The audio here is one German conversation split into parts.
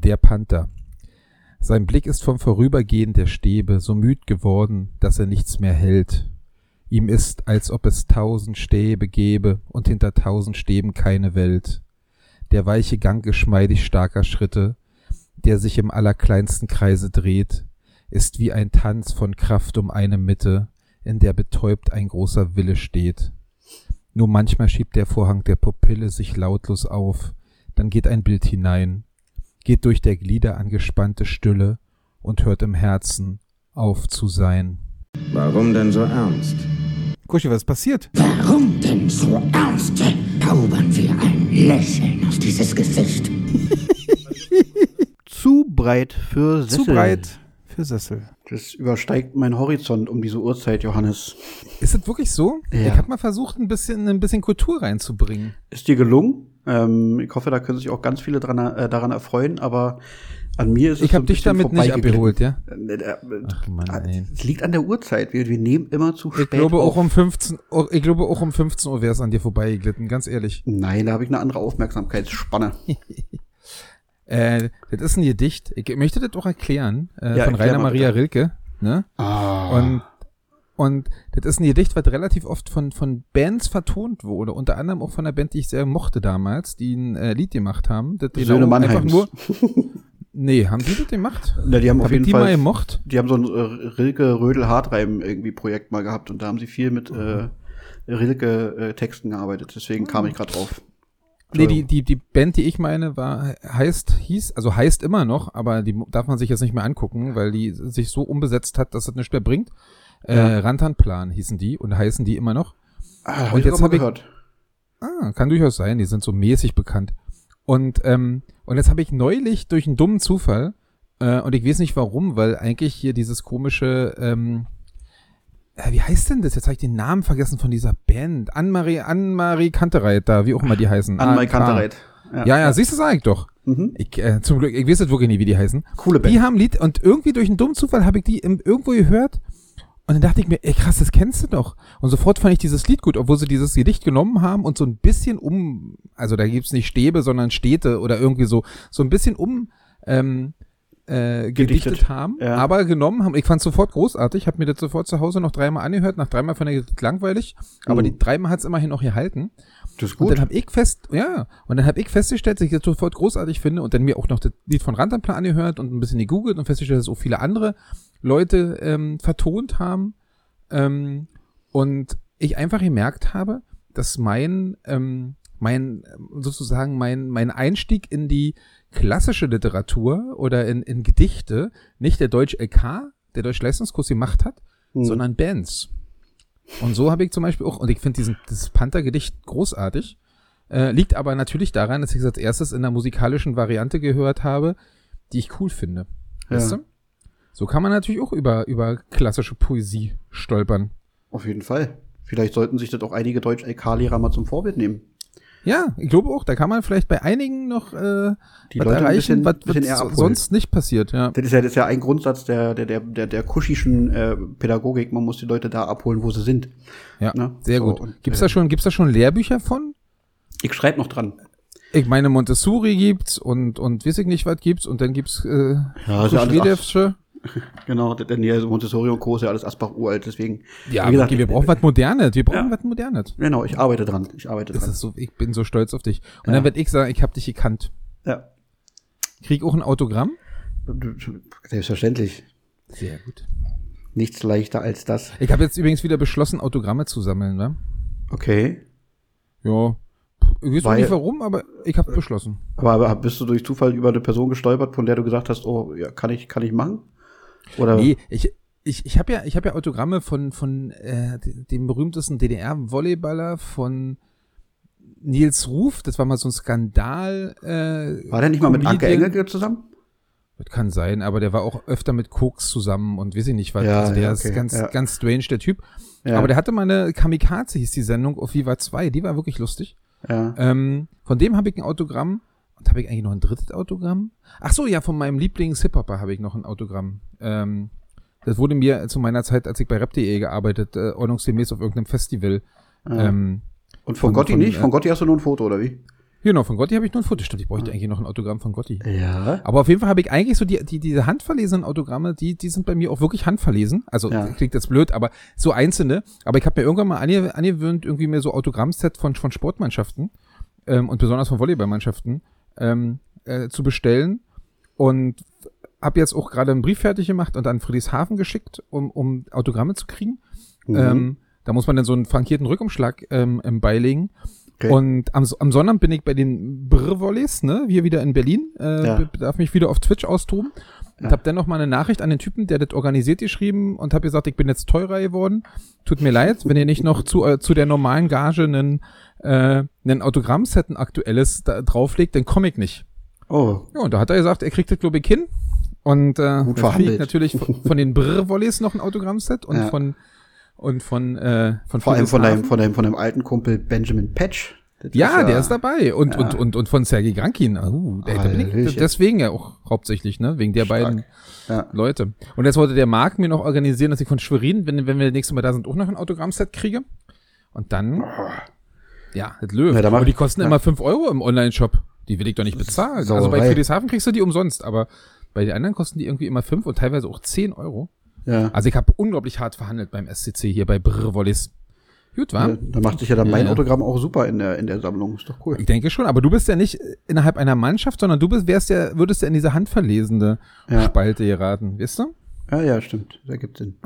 Der Panther. Sein Blick ist vom Vorübergehen der Stäbe so müd geworden, dass er nichts mehr hält. Ihm ist, als ob es tausend Stäbe gäbe und hinter tausend Stäben keine Welt. Der weiche Gang geschmeidig starker Schritte, der sich im allerkleinsten Kreise dreht, ist wie ein Tanz von Kraft um eine Mitte, in der betäubt ein großer Wille steht. Nur manchmal schiebt der Vorhang der Pupille sich lautlos auf, dann geht ein Bild hinein, geht durch der Glieder angespannte Stille und hört im Herzen auf zu sein. Warum denn so ernst? Kuschi, was ist passiert? Warum denn so ernst? Zaubern wir ein Lächeln auf dieses Gesicht. Zu breit für Sessel. Zu breit für Sessel. Das übersteigt meinen Horizont um diese Uhrzeit, Johannes. Ist das wirklich so? Ja. Ich habe mal versucht, ein bisschen, ein bisschen Kultur reinzubringen. Ist dir gelungen? Ähm, ich hoffe, da können sich auch ganz viele dran, äh, daran erfreuen, aber an mir ist es Ich so habe dich damit nicht abgeholt, ja? Äh, äh, Ach Mann, ey. Es liegt an der Uhrzeit. Wir, wir nehmen immer zu spät Ich glaube auf. auch um 15 Uhr, ich glaube auch um 15 Uhr wäre es an dir vorbeigeglitten, ganz ehrlich. Nein, da habe ich eine andere Aufmerksamkeitsspanne. Äh, das ist ein Gedicht. Ich möchte das auch erklären, äh, Ja, von Rainer Maria bitte. Rilke, ne? Ah. Und, und das ist ein Gedicht, was relativ oft von, von Bands vertont wurde, unter anderem auch von einer Band, die ich sehr mochte damals, die ein äh, Lied gemacht haben. Das Söhne genau einfach nur. Nee, haben die das gemacht? Na, die haben auf Hab ich jeden die mal Fall. gemocht? Die haben so ein äh, Rilke Rödel Hartreim irgendwie Projekt mal gehabt und da haben sie viel mit äh, Rilke äh, Texten gearbeitet. Deswegen kam ich gerade drauf. Nee, die, die, die Band, die ich meine, war, heißt, hieß, also heißt immer noch, aber die darf man sich jetzt nicht mehr angucken, weil die sich so umbesetzt hat, dass es nichts mehr bringt. Äh, Ja. Rantanplan hießen die und heißen die immer noch. Ah, hab und ich jetzt sogar hab mal ich- gehört. Ah, kann durchaus sein, die sind so mäßig bekannt. Und, ähm, und jetzt habe ich neulich durch einen dummen Zufall, äh, und ich weiß nicht warum, weil eigentlich hier dieses komische, ähm, äh, wie heißt denn das? Jetzt habe ich den Namen vergessen von dieser Band. Anne-Marie, Anne-Marie Kantereit da, wie auch immer die heißen. Ah, Mai klar. Kantereit. Ja, ja, siehst du, sag ich doch. Mhm. Ich, äh, zum Glück, ich weiß jetzt wirklich nicht, wie die heißen. Coole Band. Die haben Lied und irgendwie durch einen dummen Zufall habe ich die im, irgendwo gehört und dann dachte ich mir, ey krass, das kennst du doch. Und sofort fand ich dieses Lied gut, obwohl sie dieses Gedicht genommen haben und so ein bisschen um, also da gibt's nicht Stäbe, sondern Städte oder irgendwie so, so ein bisschen um ähm, äh, gedichtet, Gedichtet, haben, ja. aber genommen haben. Ich fand's sofort großartig, habe mir das sofort zu Hause noch dreimal angehört, nach dreimal fand ich das langweilig, aber Mhm. die dreimal hat's immerhin noch gehalten. Das ist Und gut. dann habe ich fest, ja, und dann habe ich festgestellt, dass ich das sofort großartig finde und dann mir auch noch das Lied von Rantanplan angehört und ein bisschen gegoogelt und festgestellt, dass auch viele andere Leute ähm, vertont haben. Ähm, und ich einfach gemerkt habe, dass mein, ähm, mein, sozusagen mein, mein Einstieg in die klassische Literatur oder in, in Gedichte nicht der Deutsch LK, der Deutsch-Leistungskurs gemacht hat, Mhm. sondern Bands. Und so habe ich zum Beispiel auch, und ich finde diesen das Panther-Gedicht großartig, äh, liegt aber natürlich daran, dass ich es als erstes in der musikalischen Variante gehört habe, die ich cool finde. Weißt Ja. du? So kann man natürlich auch über, über klassische Poesie stolpern. Auf jeden Fall. Vielleicht sollten sich das auch einige Deutsch-LK-Lehrer mal zum Vorbild nehmen. Ja, ich glaube auch, da kann man vielleicht bei einigen noch äh, Die was Leute ein erreichen, bisschen- was, was abholen. sonst nicht passiert. Ja. Das ist ja, das ist ja ein Grundsatz der, der, der, der, der kuschischen äh, Pädagogik. Man muss die Leute da abholen, wo sie sind. Ja, Ne? sehr So, gut. und, Gibt's äh, da schon, gibt's da schon Lehrbücher von? Ich schreibe noch dran. Ich meine, Montessori gibt's und, und weiß ich nicht, was gibt's und dann gibt's, äh, Ja, Kuschwiedewsche. Genau, denn hier so Montessori und Co. ist ja alles Asbach uralt, deswegen. Ja, wie gesagt, okay, wir brauchen was Modernes. Wir brauchen Ja. was Modernes. Genau, ich arbeite dran. Ich arbeite Das dran. ist so, ich bin so stolz auf dich. Und Ja. dann werd ich sagen, ich hab dich gekannt. ja. Krieg auch ein Autogramm? Selbstverständlich. Sehr gut. Nichts leichter als das. Ich habe jetzt übrigens wieder beschlossen, Autogramme zu sammeln, ne? Okay. Ja. Ich weiß Weil- nicht warum, aber ich habe beschlossen. Aber, aber bist du durch Zufall über eine Person gestolpert, von der du gesagt hast, oh, ja, kann ich, kann ich machen? Oder? Nee, ich, ich, ich habe ja, ich hab ja Autogramme von, von äh, dem berühmtesten DDR-Volleyballer von Nils Ruf. Das war mal so ein Skandal. Äh, War der nicht mal mit Anke. Engelke zusammen? Das kann sein, aber der war auch öfter mit Koks zusammen und weiß ich nicht was. Ja, also der ja, ist okay, ganz, ja. ganz strange, der Typ. Ja. Aber der hatte mal eine Kamikaze, hieß die Sendung, auf Viva 2. Die war wirklich lustig. ja. Ähm, von dem habe ich ein Autogramm. Und habe ich eigentlich noch ein drittes Autogramm? Ach so, ja, von meinem Lieblings-Hip-Hopper habe ich noch ein Autogramm. Ähm, das wurde mir zu meiner Zeit, als ich bei rap.de gearbeitet, äh, ordnungsgemäß auf irgendeinem Festival. Ja. Ähm, Und von, von- Gotti von, nicht? äh, Von Gotti hast du nur ein Foto, oder wie? Genau, von Gotti habe ich nur ein Foto. Stimmt, ich bräuchte eigentlich noch ein Autogramm von Gotti. Ja. Aber auf jeden Fall habe ich eigentlich so die, die diese handverlesenen Autogramme, die, die sind bei mir auch wirklich handverlesen. Also Ja. klingt jetzt blöd, aber so einzelne. Aber ich habe mir irgendwann mal ange, angewöhnt, irgendwie mir so Autogrammset von, von Sportmannschaften ähm, und besonders von Volleyballmannschaften ähm, äh, zu bestellen. Und habe jetzt auch gerade einen Brief fertig gemacht und an Friedrichshafen geschickt, um, um Autogramme zu kriegen. Mhm. Ähm, da muss man dann so einen frankierten Rückumschlag ähm, ähm, beilegen. Okay. Und am, am Sonnabend bin ich bei den Brr-Volleys, ne, hier wieder in Berlin, äh, Ja. darf mich wieder auf Twitch austoben. Und Ja. habe dann noch mal eine Nachricht an den Typen, der das organisiert, geschrieben und habe gesagt, ich bin jetzt teurer geworden. Tut mir leid, wenn ihr nicht noch zu, äh, zu der normalen Gage einen, äh, einen Autogrammset, ein aktuelles da drauflegt, dann komme ich nicht. Oh, Ja, und da hat er gesagt, er kriegt das, glaube ich, hin. Und äh, Gut verhandelt. natürlich von, von den Brr-Volleys noch ein Autogrammset und Ja. von und von äh, von vor allem von deinem, von deinem, von deinem alten Kumpel Benjamin Patch. Das Ja, der ist dabei. Und, Ja. und, und, und von Sergei Grankin. Uh, der, ich, deswegen ja auch hauptsächlich, ne? Wegen der Stark. beiden Ja. Leute. Und jetzt wollte der Marc mir noch organisieren, dass ich von Schwerin, wenn, wenn wir das nächste Mal da sind, auch noch ein Autogrammset kriege. Und dann, ja, das löwe. Ja, aber die kosten ja. immer 5 Euro im Online-Shop. Die will ich doch nicht bezahlen. Also bei Sauerei. Friedrichshafen kriegst du die umsonst, aber bei den anderen kosten die irgendwie immer 5 und teilweise auch 10 Euro. Ja. Also ich habe unglaublich hart verhandelt beim SCC hier bei Brr Wollis. Gut, war? Ja, Da macht sich ja dann mein ja. Autogramm auch super in der, in der Sammlung. Ist doch cool. Ich denke schon, aber du bist ja nicht innerhalb einer Mannschaft, sondern du bist, wärst ja, würdest ja in diese handverlesene Ja. Spalte geraten, weißt du? Ja, ja, stimmt. Da gibt Sinn.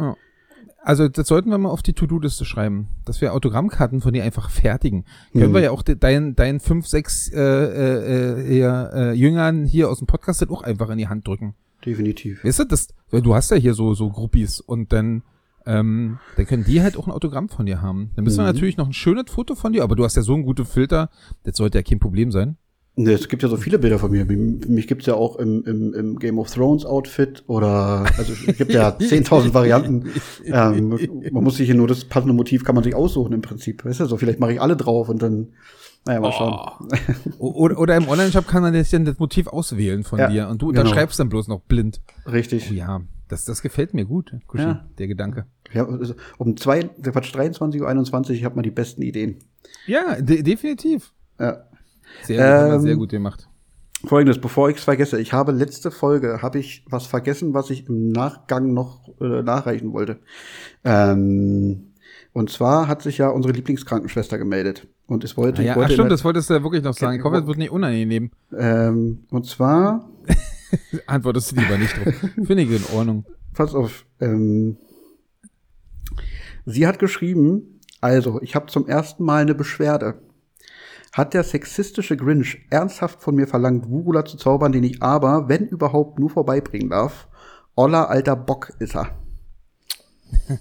Also das sollten wir mal auf die To-Do-Liste schreiben, dass wir Autogrammkarten von dir einfach fertigen. Können Mhm. wir ja auch de- deinen dein fünf, sechs äh, äh, äh, äh, Jüngern hier aus dem Podcast dann auch einfach in die Hand drücken. Definitiv. Weißt du, das, du hast ja hier so, so Groupies und dann, ähm, dann können die halt auch ein Autogramm von dir haben. Dann müssen wir Mhm. natürlich noch ein schönes Foto von dir, aber du hast ja so einen guten Filter, das sollte ja kein Problem sein. Ne, Es gibt ja so viele Bilder von mir. Mich mich gibt's ja auch im, im, im Game of Thrones Outfit oder also es gibt ja 10.000 Varianten. Ähm, man muss sich hier nur das passende Motiv kann man sich aussuchen im Prinzip. Weißt du, so vielleicht mache ich alle drauf und dann naja, mal schauen. O- Oder, oder im Online-Shop kann man das, das Motiv auswählen von Ja, dir und du genau. unterschreibst dann bloß noch blind. Richtig. Oh ja, das, das gefällt mir gut, Kuschi, Ja. der Gedanke. Ja, also um zwei, Quatsch, 23.21 Uhr, ich habe mal die besten Ideen. Ja, de definitiv. Ja. Sehr, gut, Ähm, sehr gut gemacht. Folgendes, bevor ich es vergesse, ich habe letzte Folge, habe ich was vergessen, was ich im Nachgang noch äh, nachreichen wollte. Ähm, und zwar hat sich ja unsere Lieblingskrankenschwester gemeldet. Und es wollte, Ah, ja, ich wollte ach stimmt, das wolltest du ja wirklich noch sagen. Ich hoffe, es wird nicht unangenehm. ähm, und zwar, Antwortest du lieber nicht drauf. Finde ich in Ordnung. pass auf, ähm, sie hat geschrieben, also, ich habe zum ersten Mal eine Beschwerde. Hat der sexistische Grinch ernsthaft von mir verlangt, Wugula zu zaubern, den ich aber, wenn überhaupt, nur vorbeibringen darf? Oller alter Bock ist er.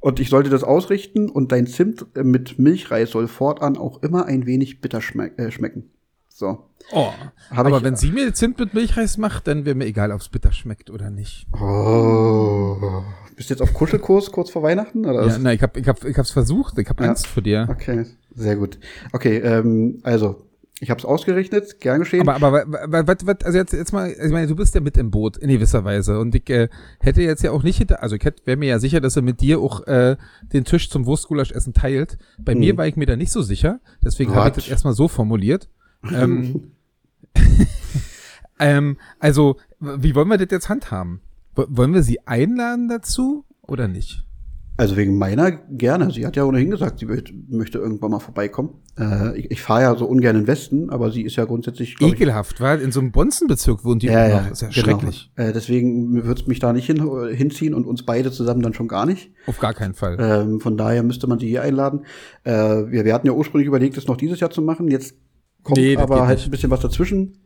und ich sollte das ausrichten und dein Zimt mit Milchreis soll fortan auch immer ein wenig bitter schmeck äh, schmecken. So. Oh, Hab aber ich- wenn sie mir Zimt mit Milchreis macht, dann wäre mir egal, ob es bitter schmeckt oder nicht. Oh. Bist du jetzt auf Kuschelkurs kurz vor Weihnachten? Oder Ja, nein, ich hab, ich hab, ich hab's versucht. Ich hab Ja. Angst vor dir. Okay, sehr gut. Okay, ähm, also, ich habe es ausgerechnet, gern geschehen. Aber, aber, wa- wa- wa- also jetzt, jetzt mal, ich meine, du bist ja mit im Boot in gewisser Weise und ich äh, hätte jetzt ja auch nicht hinter, also ich wäre mir ja sicher, dass er mit dir auch äh, den Tisch zum Wurstgulaschessen teilt. Bei Hm. mir war ich mir da nicht so sicher, deswegen habe ich das erstmal so formuliert. ähm, ähm, also, wie wollen wir das jetzt handhaben? Wollen wir sie einladen dazu oder nicht? Also wegen meiner gerne. Sie hat ja ohnehin gesagt, sie möcht- möchte irgendwann mal vorbeikommen. Äh, ich ich fahre ja so ungern in den Westen, aber sie ist ja grundsätzlich Ekelhaft, weil in so einem Bonzenbezirk wohnt die Ja, ja, noch. Ist ja genau. schrecklich. Äh, deswegen wird es mich da nicht hin, hinziehen und uns beide zusammen dann schon gar nicht. Auf gar keinen Fall. Ähm, von daher müsste man sie hier einladen. Äh, wir, wir hatten ja ursprünglich überlegt, das noch dieses Jahr zu machen. Jetzt kommt Nee, aber halt nicht. ein bisschen was dazwischen.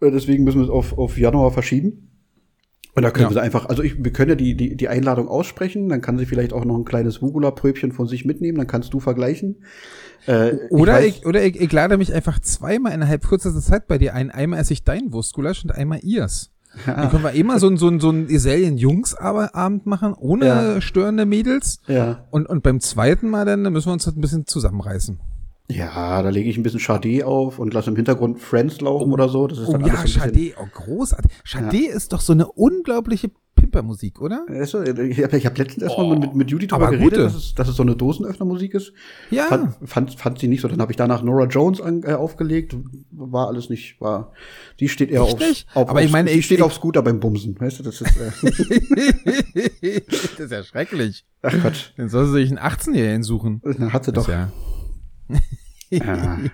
Äh, deswegen müssen wir es auf, auf Januar verschieben. Und da können Ja. wir sie einfach, also ich, wir können ja die, die, die Einladung aussprechen, dann kann sie vielleicht auch noch ein kleines Wugula-Pröbchen von sich mitnehmen, dann kannst du vergleichen. Äh, Oder, weiß- ich, oder ich, ich lade mich einfach zweimal innerhalb kürzester Zeit bei dir ein. Einmal esse ich dein Wurstgulasch und einmal ihrs. Dann können wir immer so ein, so ein, so ein Gesellen-Jungs-Abend machen, ohne Ja. störende Mädels. Ja. Und, und beim zweiten Mal dann, dann müssen wir uns das ein bisschen zusammenreißen. Ja, da lege ich ein bisschen Chardé auf und lasse im Hintergrund Friends laufen oder so. Das ist Oh dann ja, ein bisschen, Chade, oh großartig. Chade ist doch so eine unglaubliche Campermusik, oder? Ich habe hab letztens erstmal Oh, mit, mit Judy drüber geredet, dass es, dass es so eine Dosenöffnermusik ist. Ja. Fand, fand, fand sie nicht so. Dann habe ich danach Nora Jones an, äh, aufgelegt. War alles nicht, war. Die steht eher aufs, auf, Aber ich meine, ich- steht ich- auf Scooter beim Bumsen. Weißt du, das ist, äh, das ist ja schrecklich. ach Quatsch. Dann soll sie sich einen 18-Jährigen suchen. Dann hat sie Das doch. ja. Ja.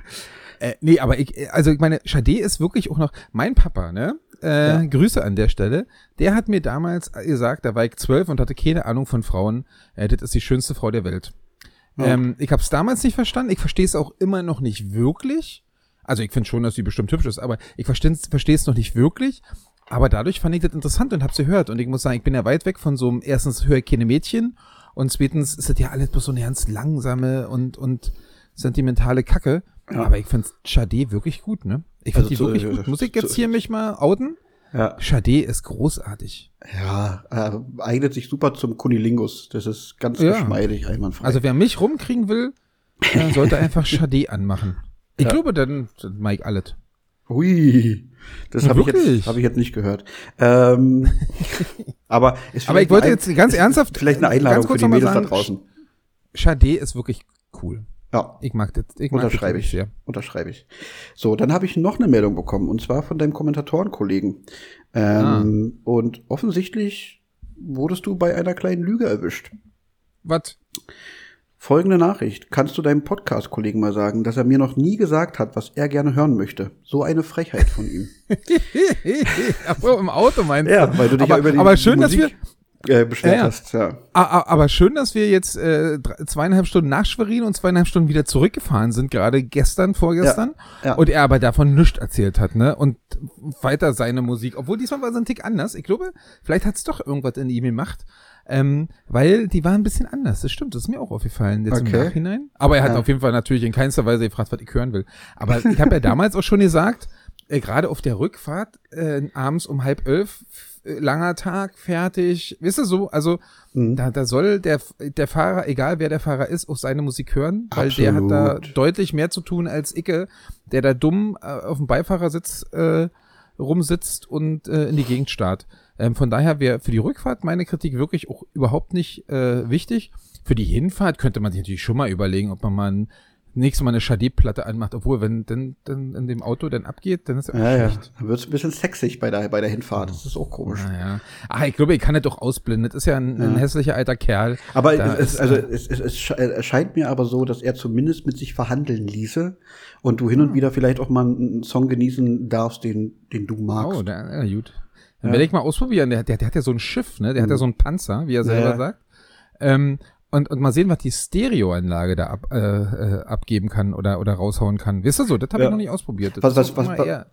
Äh, nee, aber ich, also ich meine, Sade ist wirklich auch noch mein Papa, ne? Äh, Ja. Grüße an der Stelle. Der hat mir damals gesagt, da war ich zwölf und hatte keine Ahnung von Frauen. Äh, das ist die schönste Frau der Welt. Ja. Ähm, ich habe es damals nicht verstanden. Ich verstehe es auch immer noch nicht wirklich. Also ich finde schon, dass sie bestimmt hübsch ist, aber ich verstehe es noch nicht wirklich. Aber dadurch fand ich das interessant und habe sie gehört. Und ich muss sagen, ich bin ja weit weg von so einem, erstens höre ich keine Mädchen und zweitens ist das ja alles bloß so eine ganz langsame und, und sentimentale Kacke. Ja. Aber ich finde Sade wirklich gut, ne? Ich finde Also die zu- wirklich gut. Muss ich jetzt zu- hier mich mal outen? ja. Sade ist großartig. Ja, äh, eignet sich super zum Kunilingus. Das ist ganz Ja. geschmeidig, einwandfrei. Also wer mich rumkriegen will, äh, sollte einfach Sade anmachen. Ich Ja. glaube, dann, dann Mike alles. Hui, das habe ich, jetzt- hab ich jetzt nicht gehört. Ähm, aber Aber ich wollte ein- jetzt ganz ernsthaft, Vielleicht eine Einladung für die Mädels da sagen, draußen. Sade ist wirklich cool. Ja, Ich mag das. Ich mag unterschreibe das ich. sehr. Unterschreibe ich. So, dann habe ich noch eine Meldung bekommen und zwar von deinem Kommentatorenkollegen. Ah. Ähm, Und offensichtlich wurdest du bei einer kleinen Lüge erwischt. Was? Folgende Nachricht. Kannst du deinem Podcast-Kollegen mal sagen, dass er mir noch nie gesagt hat, was er gerne hören möchte? So eine Frechheit von ihm. Ach im Auto meinst du? Ja, weil du dich aber, ja über die aber schön, dass wir, Musik, äh, beschwert Ja, ja. hast. Ja. aber schön, dass wir jetzt äh, zweieinhalb Stunden nach Schwerin und zweieinhalb Stunden wieder zurückgefahren sind, gerade gestern, vorgestern. Ja. Und er aber davon nichts erzählt hat, ne? Und weiter seine Musik, obwohl diesmal war es ein Tick anders. Ich glaube, vielleicht hat es doch irgendwas in ihm gemacht. Ähm, weil die war ein bisschen anders. Das stimmt, das ist mir auch aufgefallen jetzt Okay. im Nachhinein. Aber er hat auf jeden Fall natürlich in keinster Weise gefragt, was ich hören will. Aber ich habe ja damals auch schon gesagt, äh, gerade auf der Rückfahrt, äh, abends um halb elf, langer Tag, fertig, wisst ihr so, also Mhm. da, da soll der, der Fahrer, egal wer der Fahrer ist, auch seine Musik hören, weil der hat da Absolut. deutlich mehr zu tun als Icke, der da dumm äh, auf dem Beifahrersitz äh, rumsitzt und äh, in die Gegend starrt. Ähm, von daher wäre für die Rückfahrt meine Kritik wirklich auch überhaupt nicht äh, wichtig. Für die Hinfahrt könnte man sich natürlich schon mal überlegen, ob man mal ein, nächstes Mal eine Schade-Platte anmacht, obwohl, wenn dann, dann in dem Auto dann abgeht, dann ist ja auch Ja, ja. schlecht. Dann wird es ein bisschen sexig bei der, bei der Hinfahrt. Das ist auch komisch. Naja. Ah, ich glaube, ich kann das doch ausblenden. Das ist ja ein, ein hässlicher alter Kerl. Aber Da es, ist, also äh, es, es, es es scheint mir aber so, dass er zumindest mit sich verhandeln ließe und du hin und wieder vielleicht auch mal einen Song genießen darfst, den, den du magst. Oh, da, ja, gut. Dann Ja. werde ich mal ausprobieren. Der, der, der hat ja so ein Schiff, ne? Der hat ja so einen Panzer, wie er selber Ja. sagt. Ähm, und, und mal sehen, was die Stereoanlage da ab, äh, äh, abgeben kann oder, oder raushauen kann. Wisst ihr so, das habe Ja. ich noch nicht ausprobiert. Das Was- was- was- was- eher-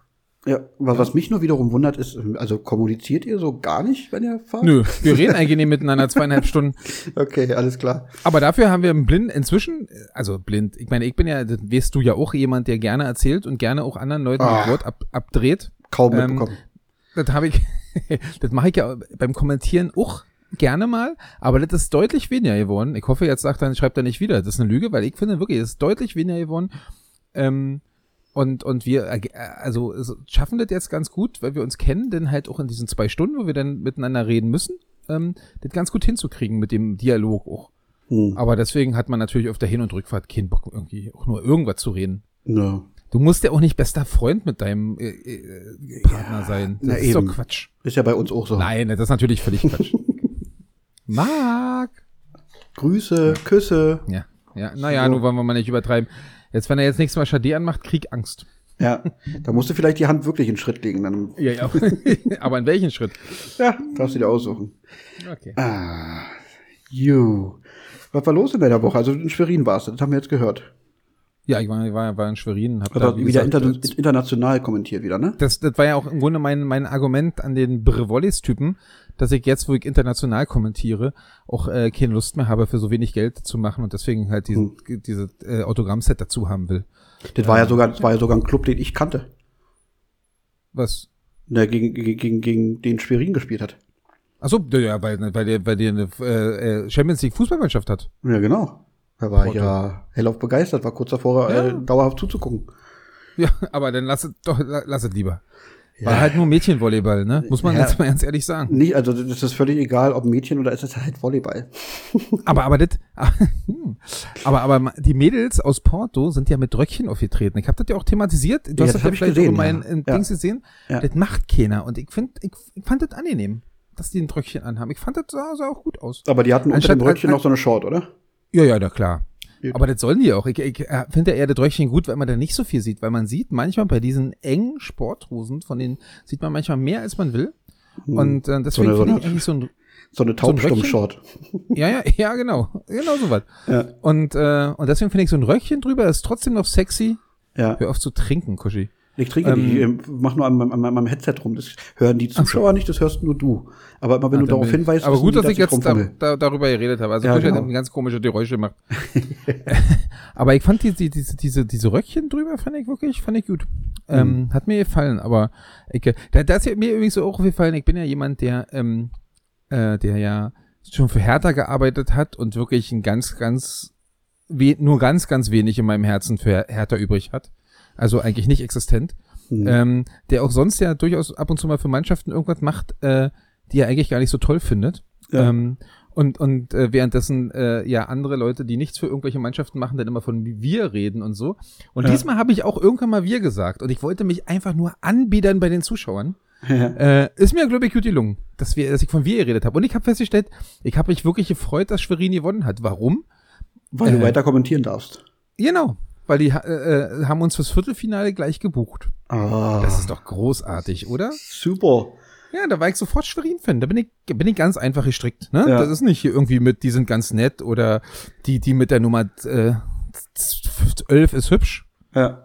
Ja, was, was mich nur wiederum wundert ist, also kommuniziert ihr so gar nicht, wenn ihr fahrt? Nö, wir reden eigentlich nicht miteinander zweieinhalb Stunden. Okay, alles klar. Aber dafür haben wir einen blind inzwischen, also blind, ich meine, ich bin ja, das weißt du ja auch jemand, der gerne erzählt und gerne auch anderen Leuten Ah. das Wort ab, abdreht. Kaum Ähm, mitbekommen. Das habe ich, das mache ich ja beim Kommentieren auch gerne mal, aber das ist deutlich weniger geworden. Ich hoffe, jetzt sagt er, schreibt er nicht wieder. Das ist eine Lüge, weil ich finde wirklich, das ist deutlich weniger geworden. Ähm, und, und wir, äh, also es schaffen das jetzt ganz gut, weil wir uns kennen, denn halt auch in diesen zwei Stunden, wo wir dann miteinander reden müssen, ähm, das ganz gut hinzukriegen mit dem Dialog auch. Hm. Aber deswegen hat man natürlich auf der Hin- und Rückfahrt keinen Bock, irgendwie auch nur irgendwas zu reden. Ja. Du musst ja auch nicht bester Freund mit deinem äh, äh, Partner sein. Das na ist doch eben. Quatsch. Ist ja bei uns auch so. Nein, das ist natürlich völlig Quatsch. Marc! Grüße, Küsse. Ja, ja, naja, So. nur wollen wir mal nicht übertreiben. Jetzt, wenn er jetzt nächstes Mal Schade anmacht, krieg Angst. Ja, da musst du vielleicht die Hand wirklich in Schritt legen. Dann, Ja, ja. Aber in welchen Schritt? ja, darfst du dir aussuchen. Okay. Ah, you. Was war los in deiner Woche? Also in Schwerin warst du, das haben wir jetzt gehört. Ja, ich war, ich war, war in Schwerin. Hab Aber da, wie wieder gesagt, inter international kommentiert wieder, ne? das, das war ja auch im Grunde mein, mein Argument an den Brevollis-Typen, dass ich jetzt, wo ich international kommentiere, auch äh, keine Lust mehr habe, für so wenig Geld zu machen und deswegen halt diesen, diese äh, Autogrammset dazu haben will. Das war ja sogar, das war ja sogar ein Club, den ich kannte, Was? der gegen, gegen, gegen, gegen den Schwerin gespielt hat. Achso, ja, weil, weil der, weil der eine äh, äh, Champions League Fußballmannschaft hat. Ja, genau. Da war ich Porto. ja hellauf begeistert, war kurz davor, Ja. äh, dauerhaft zuzugucken. Ja, aber dann lass es doch, la- lass es lieber. War halt nur Mädchenvolleyball, ne? Muss man Ja. jetzt mal ganz ehrlich sagen. Nee, also das ist völlig egal, ob Mädchen oder es ist halt Volleyball. Aber, aber das, aber, aber die Mädels aus Porto sind ja mit Röckchen aufgetreten. Ich habe das ja auch thematisiert. Du Ja, hast das das hab ja ich vielleicht gesehen, auch in meinen ja. in Ja. Dings gesehen. Ja. Das macht keiner. Und ich find, ich, ich fand das angenehm, dass die ein Röckchen anhaben. Ich fand das sah, sah auch gut aus. Aber die hatten unter Anstatt- dem Röckchen noch so eine Short, oder? Ja, ja, na klar. Gut. Aber das sollen die auch. Ich, ich äh, finde ja eher das Röckchen gut, weil man da nicht so viel sieht. Weil man sieht manchmal bei diesen engen Sporthosen, von denen sieht man manchmal mehr, als man will. Und äh, deswegen Hm. So finde ich eigentlich so ein So eine ein Taubstumm-Short. Ja, ja, ja, genau. Genau so was. Ja. Und, äh, und deswegen finde ich so ein Röckchen drüber ist trotzdem noch sexy. Ja. Hör auf zu trinken, Kuschi. Ich trinke Ähm, nicht, ich ähm, mach nur an, meinem- an meinem Headset rum. Das hören die Zuschauer nicht, das hörst nur du. Aber immer wenn du Dann darauf hinweist, Aber gut, die, dass ich jetzt da, da, darüber geredet habe. Also Ja, genau. hat eine ganz komische Geräusche gemacht. aber ich fand die, die, diese, diese, diese Röckchen drüber, fand ich wirklich, fand ich gut. Ähm, Mhm. hat mir gefallen, aber ich, äh, da, das hat mir übrigens auch gefallen. Ich bin ja jemand, der, ähm, äh, der ja schon für Hertha gearbeitet hat und wirklich ein ganz, ganz, nur ganz, ganz wenig in meinem Herzen für Hertha übrig hat. Also eigentlich nicht existent. Mhm. Ähm, der auch sonst ja durchaus ab und zu mal für Mannschaften irgendwas macht, äh, die er eigentlich gar nicht so toll findet. Ja. Ähm, und und äh, währenddessen äh, ja andere Leute, die nichts für irgendwelche Mannschaften machen, dann immer von wir reden und so. Und Ja. diesmal habe ich auch irgendwann mal wir gesagt und ich wollte mich einfach nur anbiedern bei den Zuschauern. Ja. Äh, ist mir, glaube ich, gut gelungen, dass, wir, dass ich von wir geredet habe. Und ich habe festgestellt, ich habe mich wirklich gefreut, dass Schwerin gewonnen hat. Warum? Weil du äh, weiter kommentieren darfst. Genau, weil die äh, äh, haben uns fürs Viertelfinale gleich gebucht. Ah, Das ist doch großartig, oder? super. Ja, da war ich sofort Schwerin-Fan. Da bin ich, bin ich ganz einfach gestrickt. Ne? Ja. Das ist nicht hier irgendwie mit, die sind ganz nett oder die, die mit der Nummer äh, 11 ist hübsch. Ja.